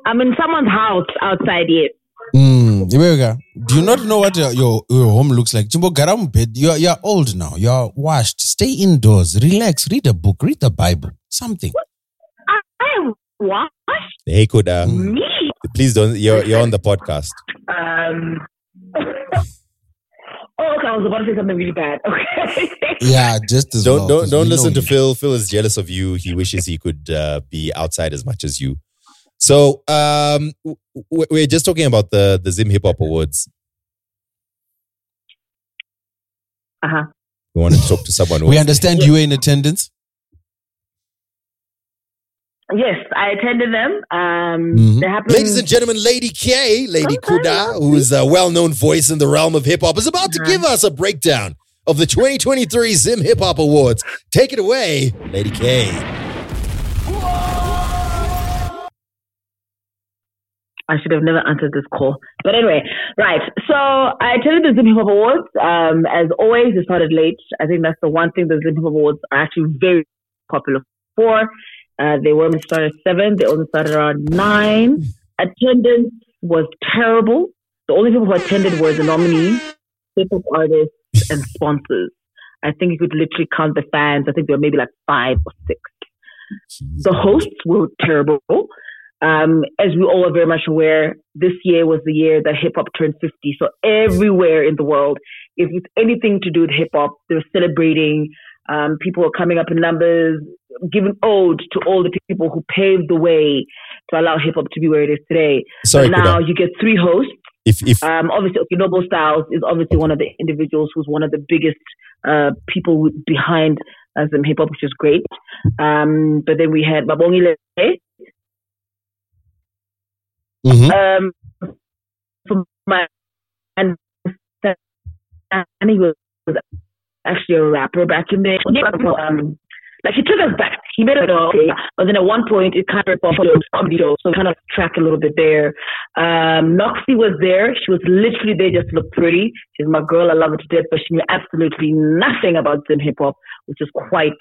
I'm in someone's house outside yet. Mm, Iberga, do you not know what your, your, your home looks like? Jimbo, get on bed. You're, you're old now. You're washed. Stay indoors. Relax. Read a book. Read the Bible. Something. I, I what? Hey, could uh, Mm. Me? please don't. You're you're on the podcast. Um. oh, okay. I was about to say something really bad. Okay. Yeah, just as Don't well, don't 'cause don't listen to you. Phil. Phil is jealous of you. He wishes he could uh, be outside as much as you. So um, w- w- we're just talking about the the Zim Hip Hop Awards. Uh huh. We wanted to talk to someone. We understand you were in attendance. Yes, I attended them. Um, Mhm. happened. Ladies and gentlemen, Lady K, Lady Okay. Kuda, who is a well-known voice in the realm of hip hop, is about to Uh-huh. give us a breakdown of the 2023 Zim Hip Hop Awards. Take it away, Lady K. I should have never answered this call. But anyway, right. So I attended the Zim Hip Hop Awards. Um, as always, it started late. I think that's the one thing the Zim Hip Hop Awards are actually very popular for. Uh, they were meant to start at seven. They only started around nine. Attendance was terrible. The only people who attended were the nominees, hip hop artists, and sponsors. I think you could literally count the fans. I think there were maybe like five or six the hosts were terrible. Um, as we all are very much aware, this year was the year that hip hop turned 50. So everywhere in the world, if it's anything to do with hip hop, they're celebrating. Um, people are coming up in numbers, giving ode to all the people who paved the way to allow hip hop to be where it is today. Sorry, but now you get three hosts. If if Um, obviously, okay, Noble Styles is obviously one of the individuals who's one of the biggest uh, people behind uh, some hip hop, which is great. Um, but then we had Babongi Mm-hmm. Um, from my and he was actually a rapper back in the day. Um, like he took us back. He made it okay, but then at one point it kind of off a comedy show, so kind of track a little bit there. Um, Noxie was there. She was literally there just to look pretty. She's my girl. I love her to death, but she knew absolutely nothing about Zim hip hop, which is quite,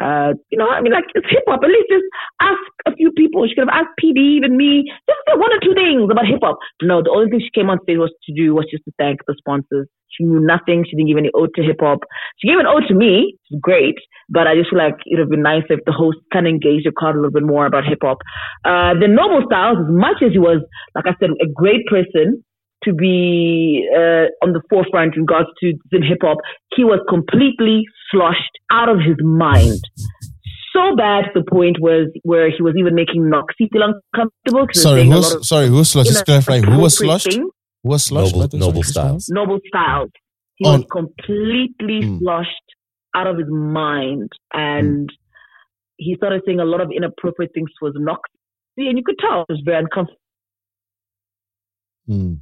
uh, you know, I mean, like it's hip hop. At least just ask a few people. She could have asked PD, even me, just one or two things about hip hop. No, the only thing she came on stage was to do was just to thank the sponsors. She knew nothing. She didn't give any ode to hip hop. She gave an ode to me, which is great, but I just feel like it would have been nice if the host kind of engaged the crowd a little bit more about hip hop. Uh, the Noble Styles, as much as he was, like I said, a great person to be uh, on the forefront in regards to hip hop, he was completely sloshed out of his mind. So bad to the point was where he was even making Noxie feel uncomfortable. 'cause he was Sorry, who's sorry, who's sloshed? Just clarify, who was sloshed? things. Who was sloshed? Noble- What Noble Styles. Noble Styles. He Oh. was completely Hmm. flushed out of his mind and he started saying a lot of inappropriate things towards Noxie and you could tell it was very uncomfortable Hmm.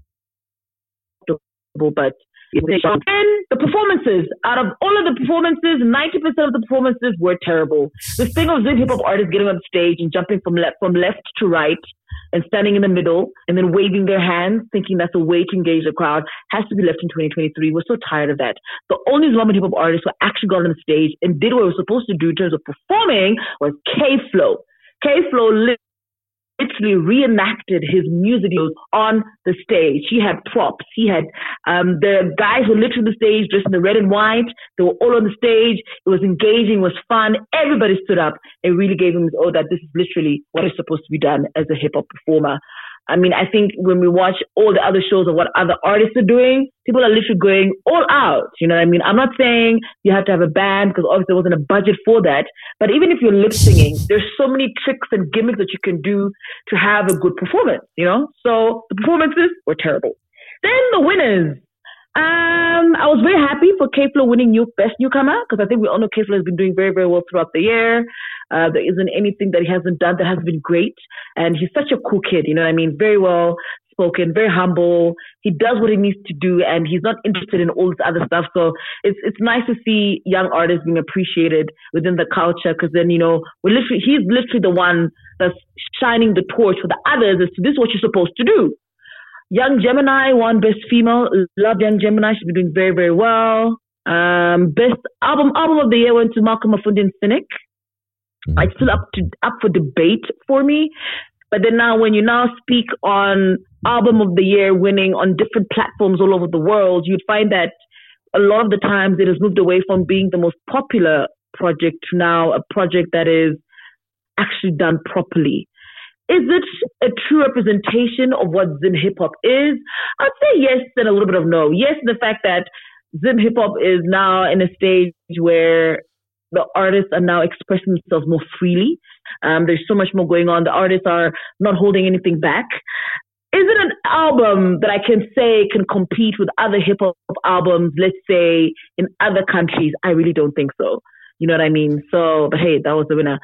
but and the performances out of all of the performances 90% of the performances were terrible this thing of Zim hip hop artists getting on stage and jumping from left from left to right and standing in the middle and then waving their hands thinking that's a way to engage the crowd has to be left in 2023 we're so tired of that. The only Islamic hip hop artists who actually got on the stage and did what they were supposed to do in terms of performing was K-Flow. K-Flow literally reenacted his music videos on the stage. He had props. He had um, the guys were literally on the stage dressed in the red and white. They were all on the stage. It was engaging, it was fun. Everybody stood up and really gave him, oh, that this is literally what is supposed to be done as a hip hop performer. I mean, I think when we watch all the other shows of what other artists are doing, people are literally going all out. You know what I mean? I'm not saying you have to have a band because obviously there wasn't a budget for that. But even if you're lip singing, there's so many tricks and gimmicks that you can do to have a good performance, you know? So the performances were terrible. Then the winners. Um, I was very happy for K-Flow winning new best newcomer because I think we all know K-Flow has been doing very, very well throughout the year. Uh, there isn't anything that he hasn't done that has been great. And he's such a cool kid, you know what I mean? Very well spoken, very humble. He does what he needs to do and he's not interested in all this other stuff. So it's, it's nice to see young artists being appreciated within the culture because then, you know, we're literally, he's literally the one that's shining the torch for the others as to this is what you're supposed to do. Young Gemini won Best Female. Love Young Gemini. She's been doing very, very well. Um, best album album of the year went to Malcolm Mafundi and Synik. It's still up to up for debate for me. But then now, when you now speak on album of the year winning on different platforms all over the world, you'd find that a lot of the times it has moved away from being the most popular project to now a project that is actually done properly. Is it a true representation of what Zim hip hop is? I'd say yes and a little bit of no. Yes, the fact that Zim hip hop is now in a stage where the artists are now expressing themselves more freely. Um, there's so much more going on. The artists are not holding anything back. Is it an album that I can say can compete with other hip hop albums, let's say in other countries? I really don't think so. You know what I mean? So, but hey, that was the winner.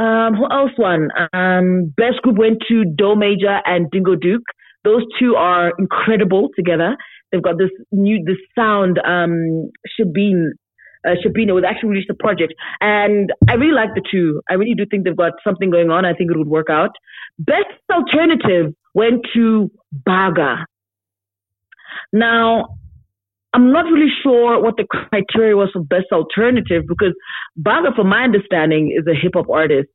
Um, who else won? Um, best group went to Do Major and Dingo Duke. Those two are incredible together. They've got this new, this sound, um, uh, Shabina was actually released a project and I really like the two. I really do think they've got something going on. I think it would work out. Best alternative went to Baga. Now, I'm not really sure what the criteria was for best alternative because Baga, from my understanding, is a hip hop artist.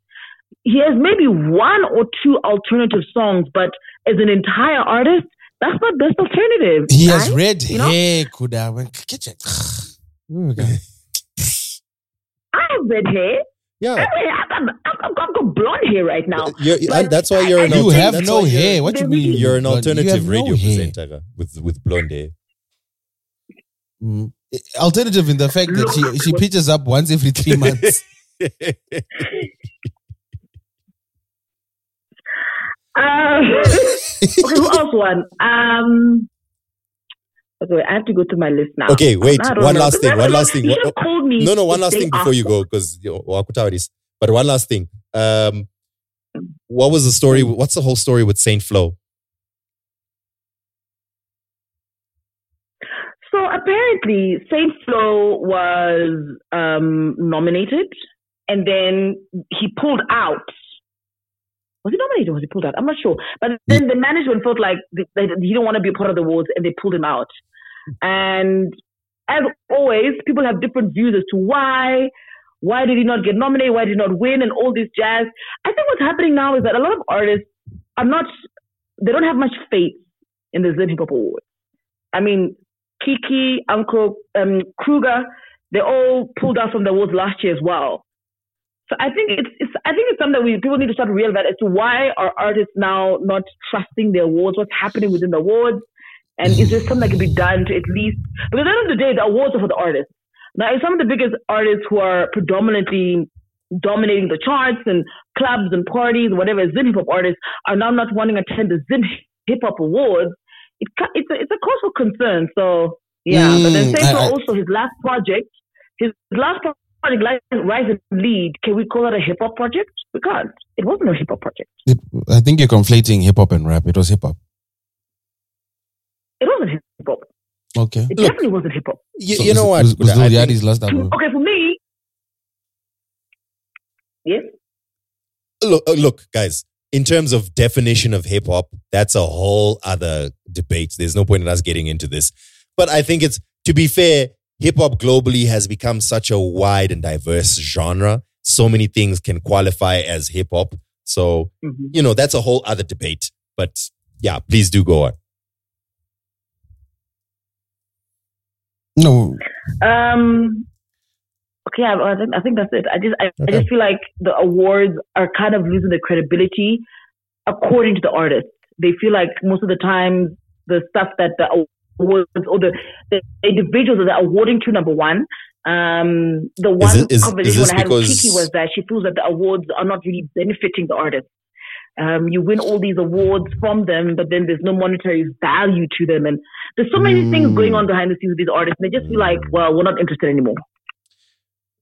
He has maybe one or two alternative songs, but as an entire artist, that's not best alternative. He has right? red You know? hair, could have it. Okay. I have red hair. Yeah. I mean, I've got, I've got, I've got blonde hair right now. You're, and that's why you're an I- I You have no hair. What do you mean? You're an blonde? You have alternative no radio presenter with with blonde hair. Mm. Alternative in the fact that she, she pitches up once every three months. Uh, okay, who else won? Um, okay, I have to go to my list now. Okay, wait. I One know. last thing. One last thing. You What- should have me. No, no. One last thing before you go, because Wakutauris. But one last thing. Um, what was the story? What's the whole story with Saintfloew? So apparently, Saint Flo was um, nominated, and then he pulled out. Was he nominated or was he pulled out? I'm not sure. But then the management felt like th- that he didn't want to be a part of the awards, and they pulled him out. And as always, people have different views as to why. Why did he not get nominated? Why did he not win? And all this jazz. I think what's happening now is that a lot of artists are not. They don't have much faith in the Zim Hip Hop Awards. I mean, Kiki, Uncle um, Kruger, they all pulled out from the awards last year as well. So I think it's, it's I think it's something that we people need to start to realize as to why are artists now not trusting the awards, what's happening within the awards, and is there something that can be done to at least because at the end of the day the awards are for the artists. Now some of the biggest artists who are predominantly dominating the charts and clubs and parties, whatever, Zim hip hop artists are now not wanting to attend the Zim hip hop awards, it, it's a, it's a cause for concern. So yeah, but then Mm, same for I- I- also his last project, his last project, Rise Rise and Lead, can we call it a hip hop project? We can't. It wasn't a hip hop project. It, I think you're conflating hip hop and rap. It was hip hop. It wasn't hip hop. Okay. It Look. definitely wasn't hip hop. You, So you know was- what? Was, was I Lil think- Yachty's last album? Okay, for me, yes. look, uh, look, guys. In terms of definition of hip hop, that's a whole other debate. There's no point in us getting into this. But I think it's to be fair, hip hop globally has become such a wide and diverse genre. So many things can qualify as hip hop. So Mhm. you know that's a whole other debate. But yeah, please do go on. No. Um. Okay, I, I think I think that's it. I just I, I just feel like the awards are kind of losing their credibility according to the artists. They feel like most of the time the stuff that the awards or the, the individuals that they're awarding to number one. Um, the one it- is- is conversation this I had with because- Kiki was that she feels that the awards are not really benefiting the artists. Um, you win all these awards from them, but then there's no monetary value to them, and there's so many things Mm. going on behind the scenes with these artists. And they just feel like, well, we're not interested anymore.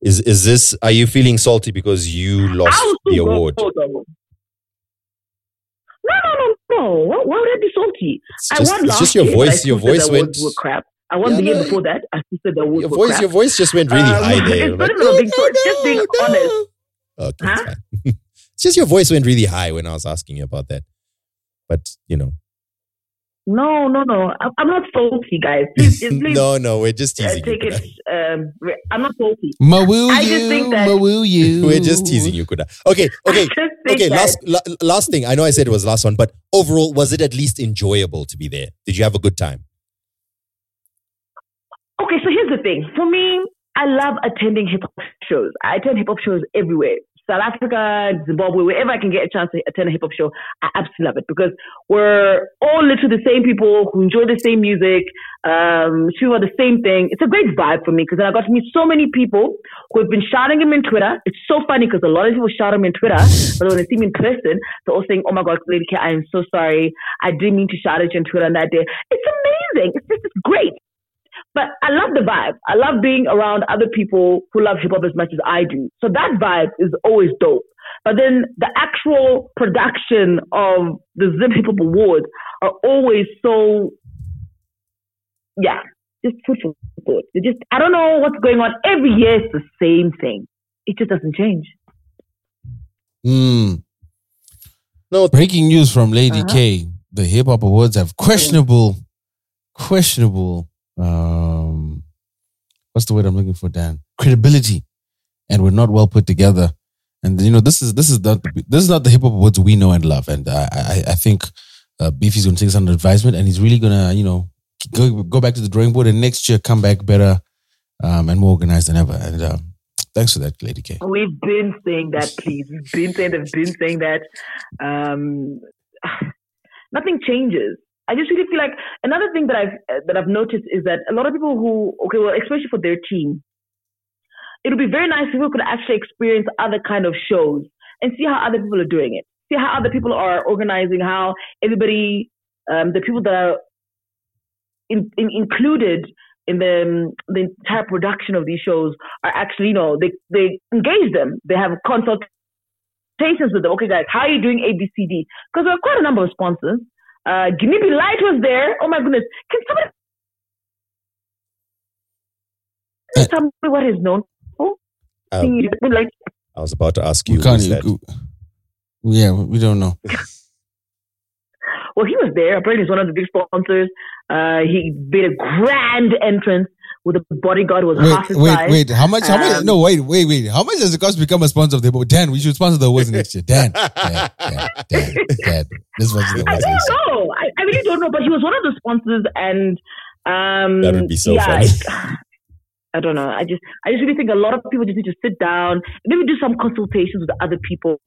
Is is this? Are you feeling salty because you lost the award? No, no, no, no. Why, would I be salty? It's I just, won last just your year, voice. Your voice went. crap. I won Yeah, the year no, before that. I said the awards Your voice. crap. Your voice just went really Um, high there. it's Like, even being "Oh, so- just being no, no." honest. Okay, Huh? it's fine. it's just your voice went really high when I was asking you about that. But you know, No, no, no. I'm, I'm not salty, guys. Please, please no, no, we're just uh, teasing you. take it. Um, I'm not salty. Ma will I you? just think that- Ma will you? We're just teasing you, Kuda. Okay, okay, I just think okay. Last, la- last thing. I know I said it was last one, but overall, was it at least enjoyable to be there? Did you have a good time? Okay, so here's the thing. For me, I love attending hip hop shows. I attend hip hop shows everywhere. South Africa, Zimbabwe, wherever I can get a chance to attend a hip hop show, I absolutely love it because we're all literally the same people who enjoy the same music, um, shoot about the same thing. It's a great vibe for me because I got to meet so many people who have been shouting him in Twitter. It's so funny because a lot of people shout him in Twitter, but when they see me in person, they're all saying, "Oh my God, Lady K, I am so sorry. I didn't mean to shout at you on Twitter on that day." It's amazing. It's just it's great. But I love the vibe. I love being around other people who love hip hop as much as I do. So that vibe is always dope. But then the actual production of the Zim Hip Hop Awards are always so, yeah, just food for thought. They just, I don't know what's going on. Every year it's the same thing. It just doesn't change. Mm. No, Breaking news from Lady Uh-huh. K: The Hip Hop Awards have questionable, questionable. Um, what's the word I'm looking for, Dan? Credibility, and we're not well put together. And you know, this is this is not this is not the hip hop words we know and love. And I I, I think uh, Beefy's to take this under advisement, and he's really gonna you know go go back to the drawing board, and next year come back better um, and more organized than ever. And uh, thanks for that, Lady K. We've been saying that, please. We've been saying that, we've been saying that. Um, nothing changes. I just really feel like another thing that I've that I've noticed is that a lot of people who okay, well, especially for their team, it would be very nice if people could actually experience other kind of shows and see how other people are doing it. See how other people are organizing, how everybody, um, the people that are in, in, included in the um, the entire production of these shows are actually, you know, they they engage them. They have consultations with them. Okay, guys, how are you doing ABCD? Because there are quite a number of sponsors. Uh, Ginibi Light was there. Oh my goodness, can somebody Can you tell me what he's known for? Um, He- like, I was about to ask you. Can't. who's that? yeah, we don't know. well, he was there. Apparently, he's one of the big sponsors. Uh, he made a grand entrance with a bodyguard who was half Wait, his wait, size. wait. How much? How much? Um, No, wait, wait, wait. How much does it cost to become a sponsor of the boat? Dan, we should sponsor the awards next year. Dan, Dan, Dan, Dan, Dan. This sponsor the I don't next know. I, I really don't know. But he was one of the sponsors, and um, That would be so yeah, funny. it's- I don't know. I just, I just really think a lot of people just need to sit down, maybe do some consultations with other people,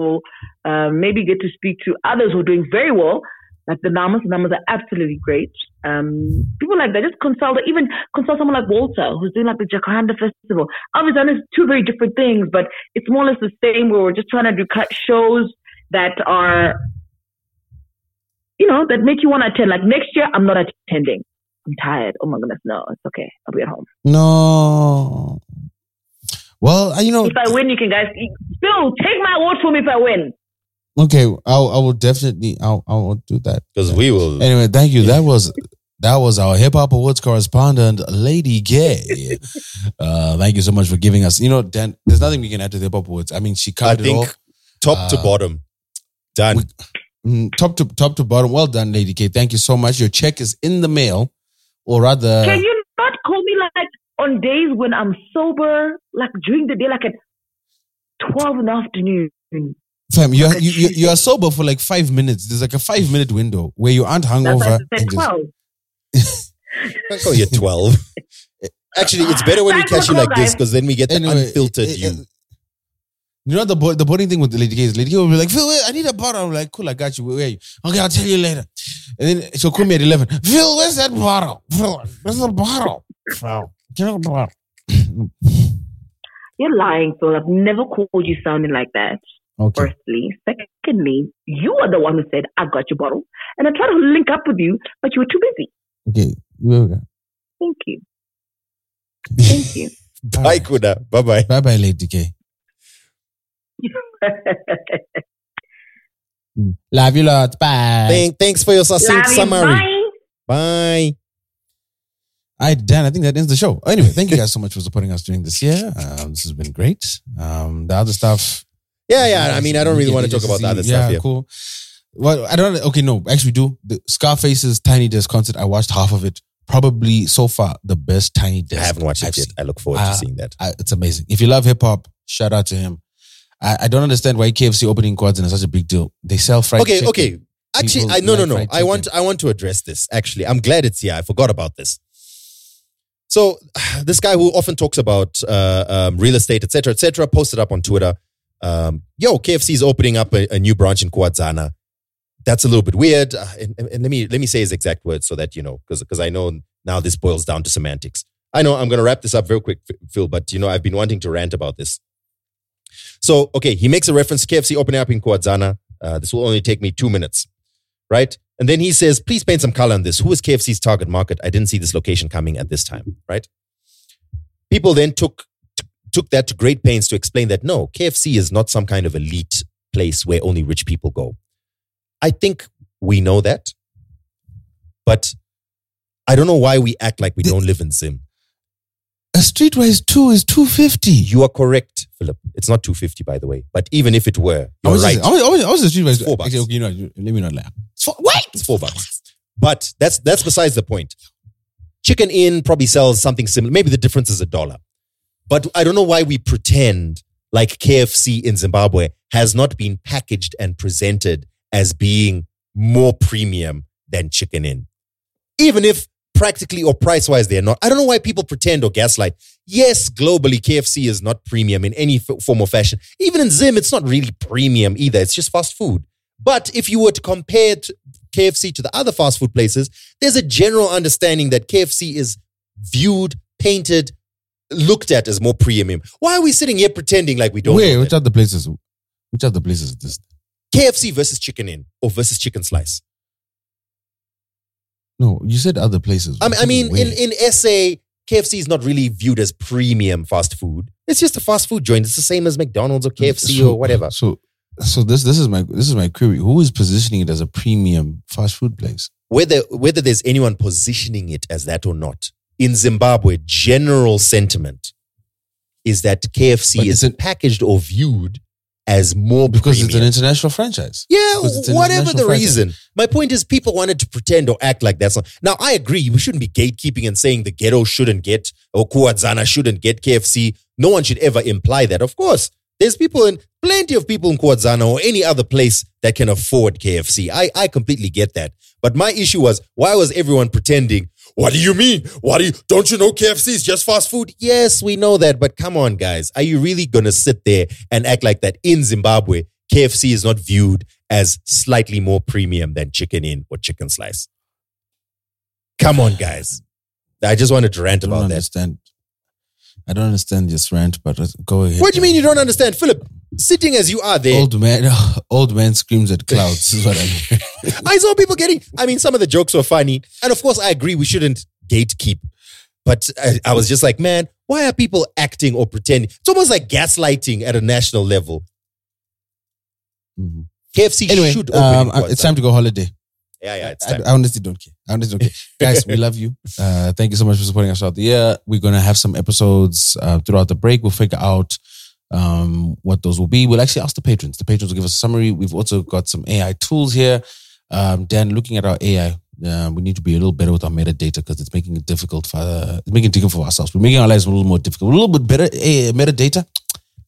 um, maybe get to speak to others who are doing very well, like the Namas. The Namas are absolutely great. Um, people like that, just consult, even consult someone like Walter, who's doing like the Jacaranda Festival. Obviously, it's two very different things, but it's more or less the same. Where we're just trying to do cut shows that are you know, that make you want to attend. Like next year, I'm not attending. I'm tired. Oh my goodness, no, it's okay. I'll be at home. No. Well, uh, you know, If I win, you can guys still take my award for me if I win. Okay, I'll, I will definitely, I'll, I will do that. Because we will. Anyway, thank you. That was that was our hip hop awards correspondent, Lady Gay. uh, thank you so much for giving us. You know, Dan, there's nothing we can add to the hip hop awards. I mean, she I covered it all. think top to Uh, bottom, done. Mm, top to top to bottom. Well done, Lady K. Thank you so much. Your check is in the mail, or rather, can you not call me like on days when I'm sober, like during the day, like at 12 in the afternoon? Fam, you are you, you, you are sober for like five minutes. There's like a five minute window where you aren't That's hungover. why I said and just- 12. I call you 12. Actually, it's better when we catch you like calling, this because then we get the Anyway, unfiltered it- you. it- You know the bo- the boring thing with the Lady K is Lady K will be like, Phil, wait, I need a bottle. I'm like, cool, I got you. Where, where are you? Okay, I'll tell you later. And then she'll call me at 11. Phil, where's that bottle? Phil, where's the bottle? Phil, give me the bottle. You're lying, Phil. I've never called you sounding like that. Okay. Firstly. Secondly, you are the one who said, I got your bottle. And I tried to link up with you, but you were too busy. Okay. Here we go. Thank you. Thank you. Bye, Kuda. Bye bye. Bye bye, Lady K. Love you lot. Bye. Thank, thanks for your succinct Love you. summary. Bye. Bye. All right, Dan, I think that ends the show. Anyway, thank you guys so much for supporting us during this year. Um, this has been great. Um, the other stuff. Yeah, yeah. I mean, I don't really want to talk about the other yeah, stuff here. cool. Well, I don't. Okay, no, actually, do the Scarface's Tiny Desk concert. I watched half of it. Probably so far the best Tiny Desk. I haven't watched it I've yet. seen. I look forward Ah, to seeing that. I, it's amazing. If you love hip hop, shout out to him. I, I don't understand why KFC opening quads is such a big deal. They sell fried Okay, chicken. okay. Actually, People I no no no. I want. I want to address this. Actually, I'm glad it's here. I forgot about this. So, this guy who often talks about uh, um, real estate, etc., etc., posted up on Twitter. Um, Yo, KFC is opening up a, a new branch in Kuwadzana. That's a little bit weird. Uh, and, and- let me let me say his exact words so that you know, because because I know now this boils down to semantics. I know I'm going to wrap this up very quick, Phil, but you know I've been wanting to rant about this. So, okay, he makes a reference to KFC opening up in Kuwadzana. Uh, this will only take me two minutes, right? And then he says, please paint some color on this. Who is KFC's target market? I didn't see this location coming at this time, right? People then took took that to great pains to explain that no, KFC is not some kind of elite place where only rich people go. I think we know that, but I don't know why we act like we The- don't live in Zim. A streetwise two is two fifty. You are correct, Philip. It's not 250, by the way. But even if it were, I you're was right. Just, I was, I was, I the streetwise. Four bucks. Okay, okay, you know, let me not laugh. It's four, wait, It's four bucks. But that's that's besides the point. Chicken Inn probably sells something similar. Maybe the difference is a dollar. But I don't know why we pretend like KFC in Zimbabwe has not been packaged and presented as being more premium than Chicken Inn. Even if practically or price wise they're not. I don't know why people pretend or gaslight. Yes, globally, KFC is not premium in any f- form or fashion. Even in Zim, it's not really premium either. It's just fast food. But if you were to compare KFC to the other fast food places, there's a general understanding that KFC is viewed, painted, looked at as more premium. Why are we sitting here pretending like we don't Wait, which that? other places? Which are the places is this? KFC versus Chicken Inn or versus Chicken Slice? No, you said other places. I mean, I mean in, in SA, KFC is not really viewed as premium fast food. It's just a fast food joint. It's the same as McDonald's or KFC So- or whatever. So, so this this is my this is my query. Who is positioning it as a premium fast food place? Whether whether there's anyone positioning it as that or not, in Zimbabwe, general sentiment is that KFC But is packaged or viewed as more because it's an international franchise. Yeah, Because it's an whatever the franchise. reason. My point is, people wanted to pretend or act like that's not. Now, I agree. We shouldn't be gatekeeping and saying the ghetto shouldn't get or Kuwadzana shouldn't get KFC. No one should ever imply that. Of course, there's people in plenty of people in Kuwadzana or any other place that can afford KFC. I, I completely get that. But my issue was why was everyone pretending? What do you mean? What do you don't you know KFC is just fast food? Yes, we know that, but come on, guys. Are you really gonna sit there and act like that in Zimbabwe? KFC is not viewed as slightly more premium than Chicken Inn or chicken slice. Come on, guys. I just wanted to rant I don't about that. understand. I don't understand this rant, but go ahead. What do you mean you don't understand, Philip? Sitting as you are there, Old man, old man screams at clouds. is what I mean. I saw people getting. I mean, some of the jokes were funny, and of course, I agree we shouldn't gatekeep. But I, I was just like, man, why are people acting or pretending? It's almost like gaslighting at a national level. Mhm. KFC Anyway, should open. um, it's time to go holiday. Yeah, yeah, it's I, time. I honestly don't care. I honestly don't care. Guys, we love you. Uh, thank you so much for supporting us throughout the year. We're going to have some episodes uh, throughout the break. We'll figure out um, what those will be. We'll actually ask the patrons. The patrons will give us a summary. We've also got some AI tools here. Um, Dan, looking at our AI, uh, we need to be a little better with our metadata because it's making it difficult for uh, it's making it difficult for ourselves. We're making our lives a little more difficult. A little bit better eh, metadata.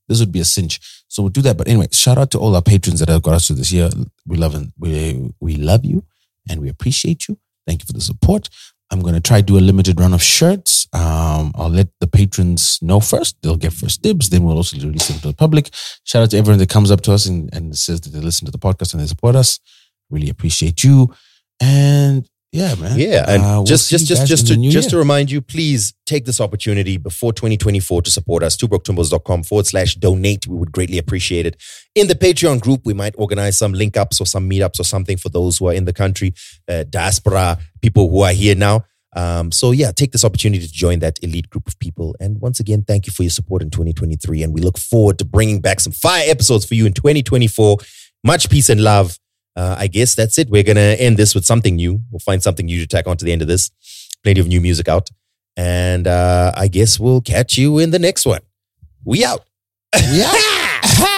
This would be a cinch. So we'll do that. But anyway, shout out to all our patrons that have got us to this year. We love and we we love you and we appreciate you. Thank you for the support. I'm try to do a limited run of shirts. Um, I'll let the patrons know first. They'll get first dibs. Then we'll also release them to the public. Shout out to everyone that comes up to us and, and says that they listen to the podcast and they support us. Really appreciate you. And yeah, man. Yeah, and Uh, we'll just just just just to just to remind you, please take this opportunity before 2024 to support us. TwoBrokeTwimbos.com forward slash donate. We would greatly appreciate it. In the Patreon group, we might organize some link ups or some meetups or something for those who are in the country, uh, diaspora people who are here now. Um, so yeah, take this opportunity to join that elite group of people. And once again, thank you for your support in 2023. And we look forward to bringing back some fire episodes for you in 2024. Much peace and love. Uh, I guess that's it. We're going to end this with something new. We'll find something new to tack on to the end of this. Plenty of new music out. And uh, I guess we'll catch you in the next one. We out. Yeah.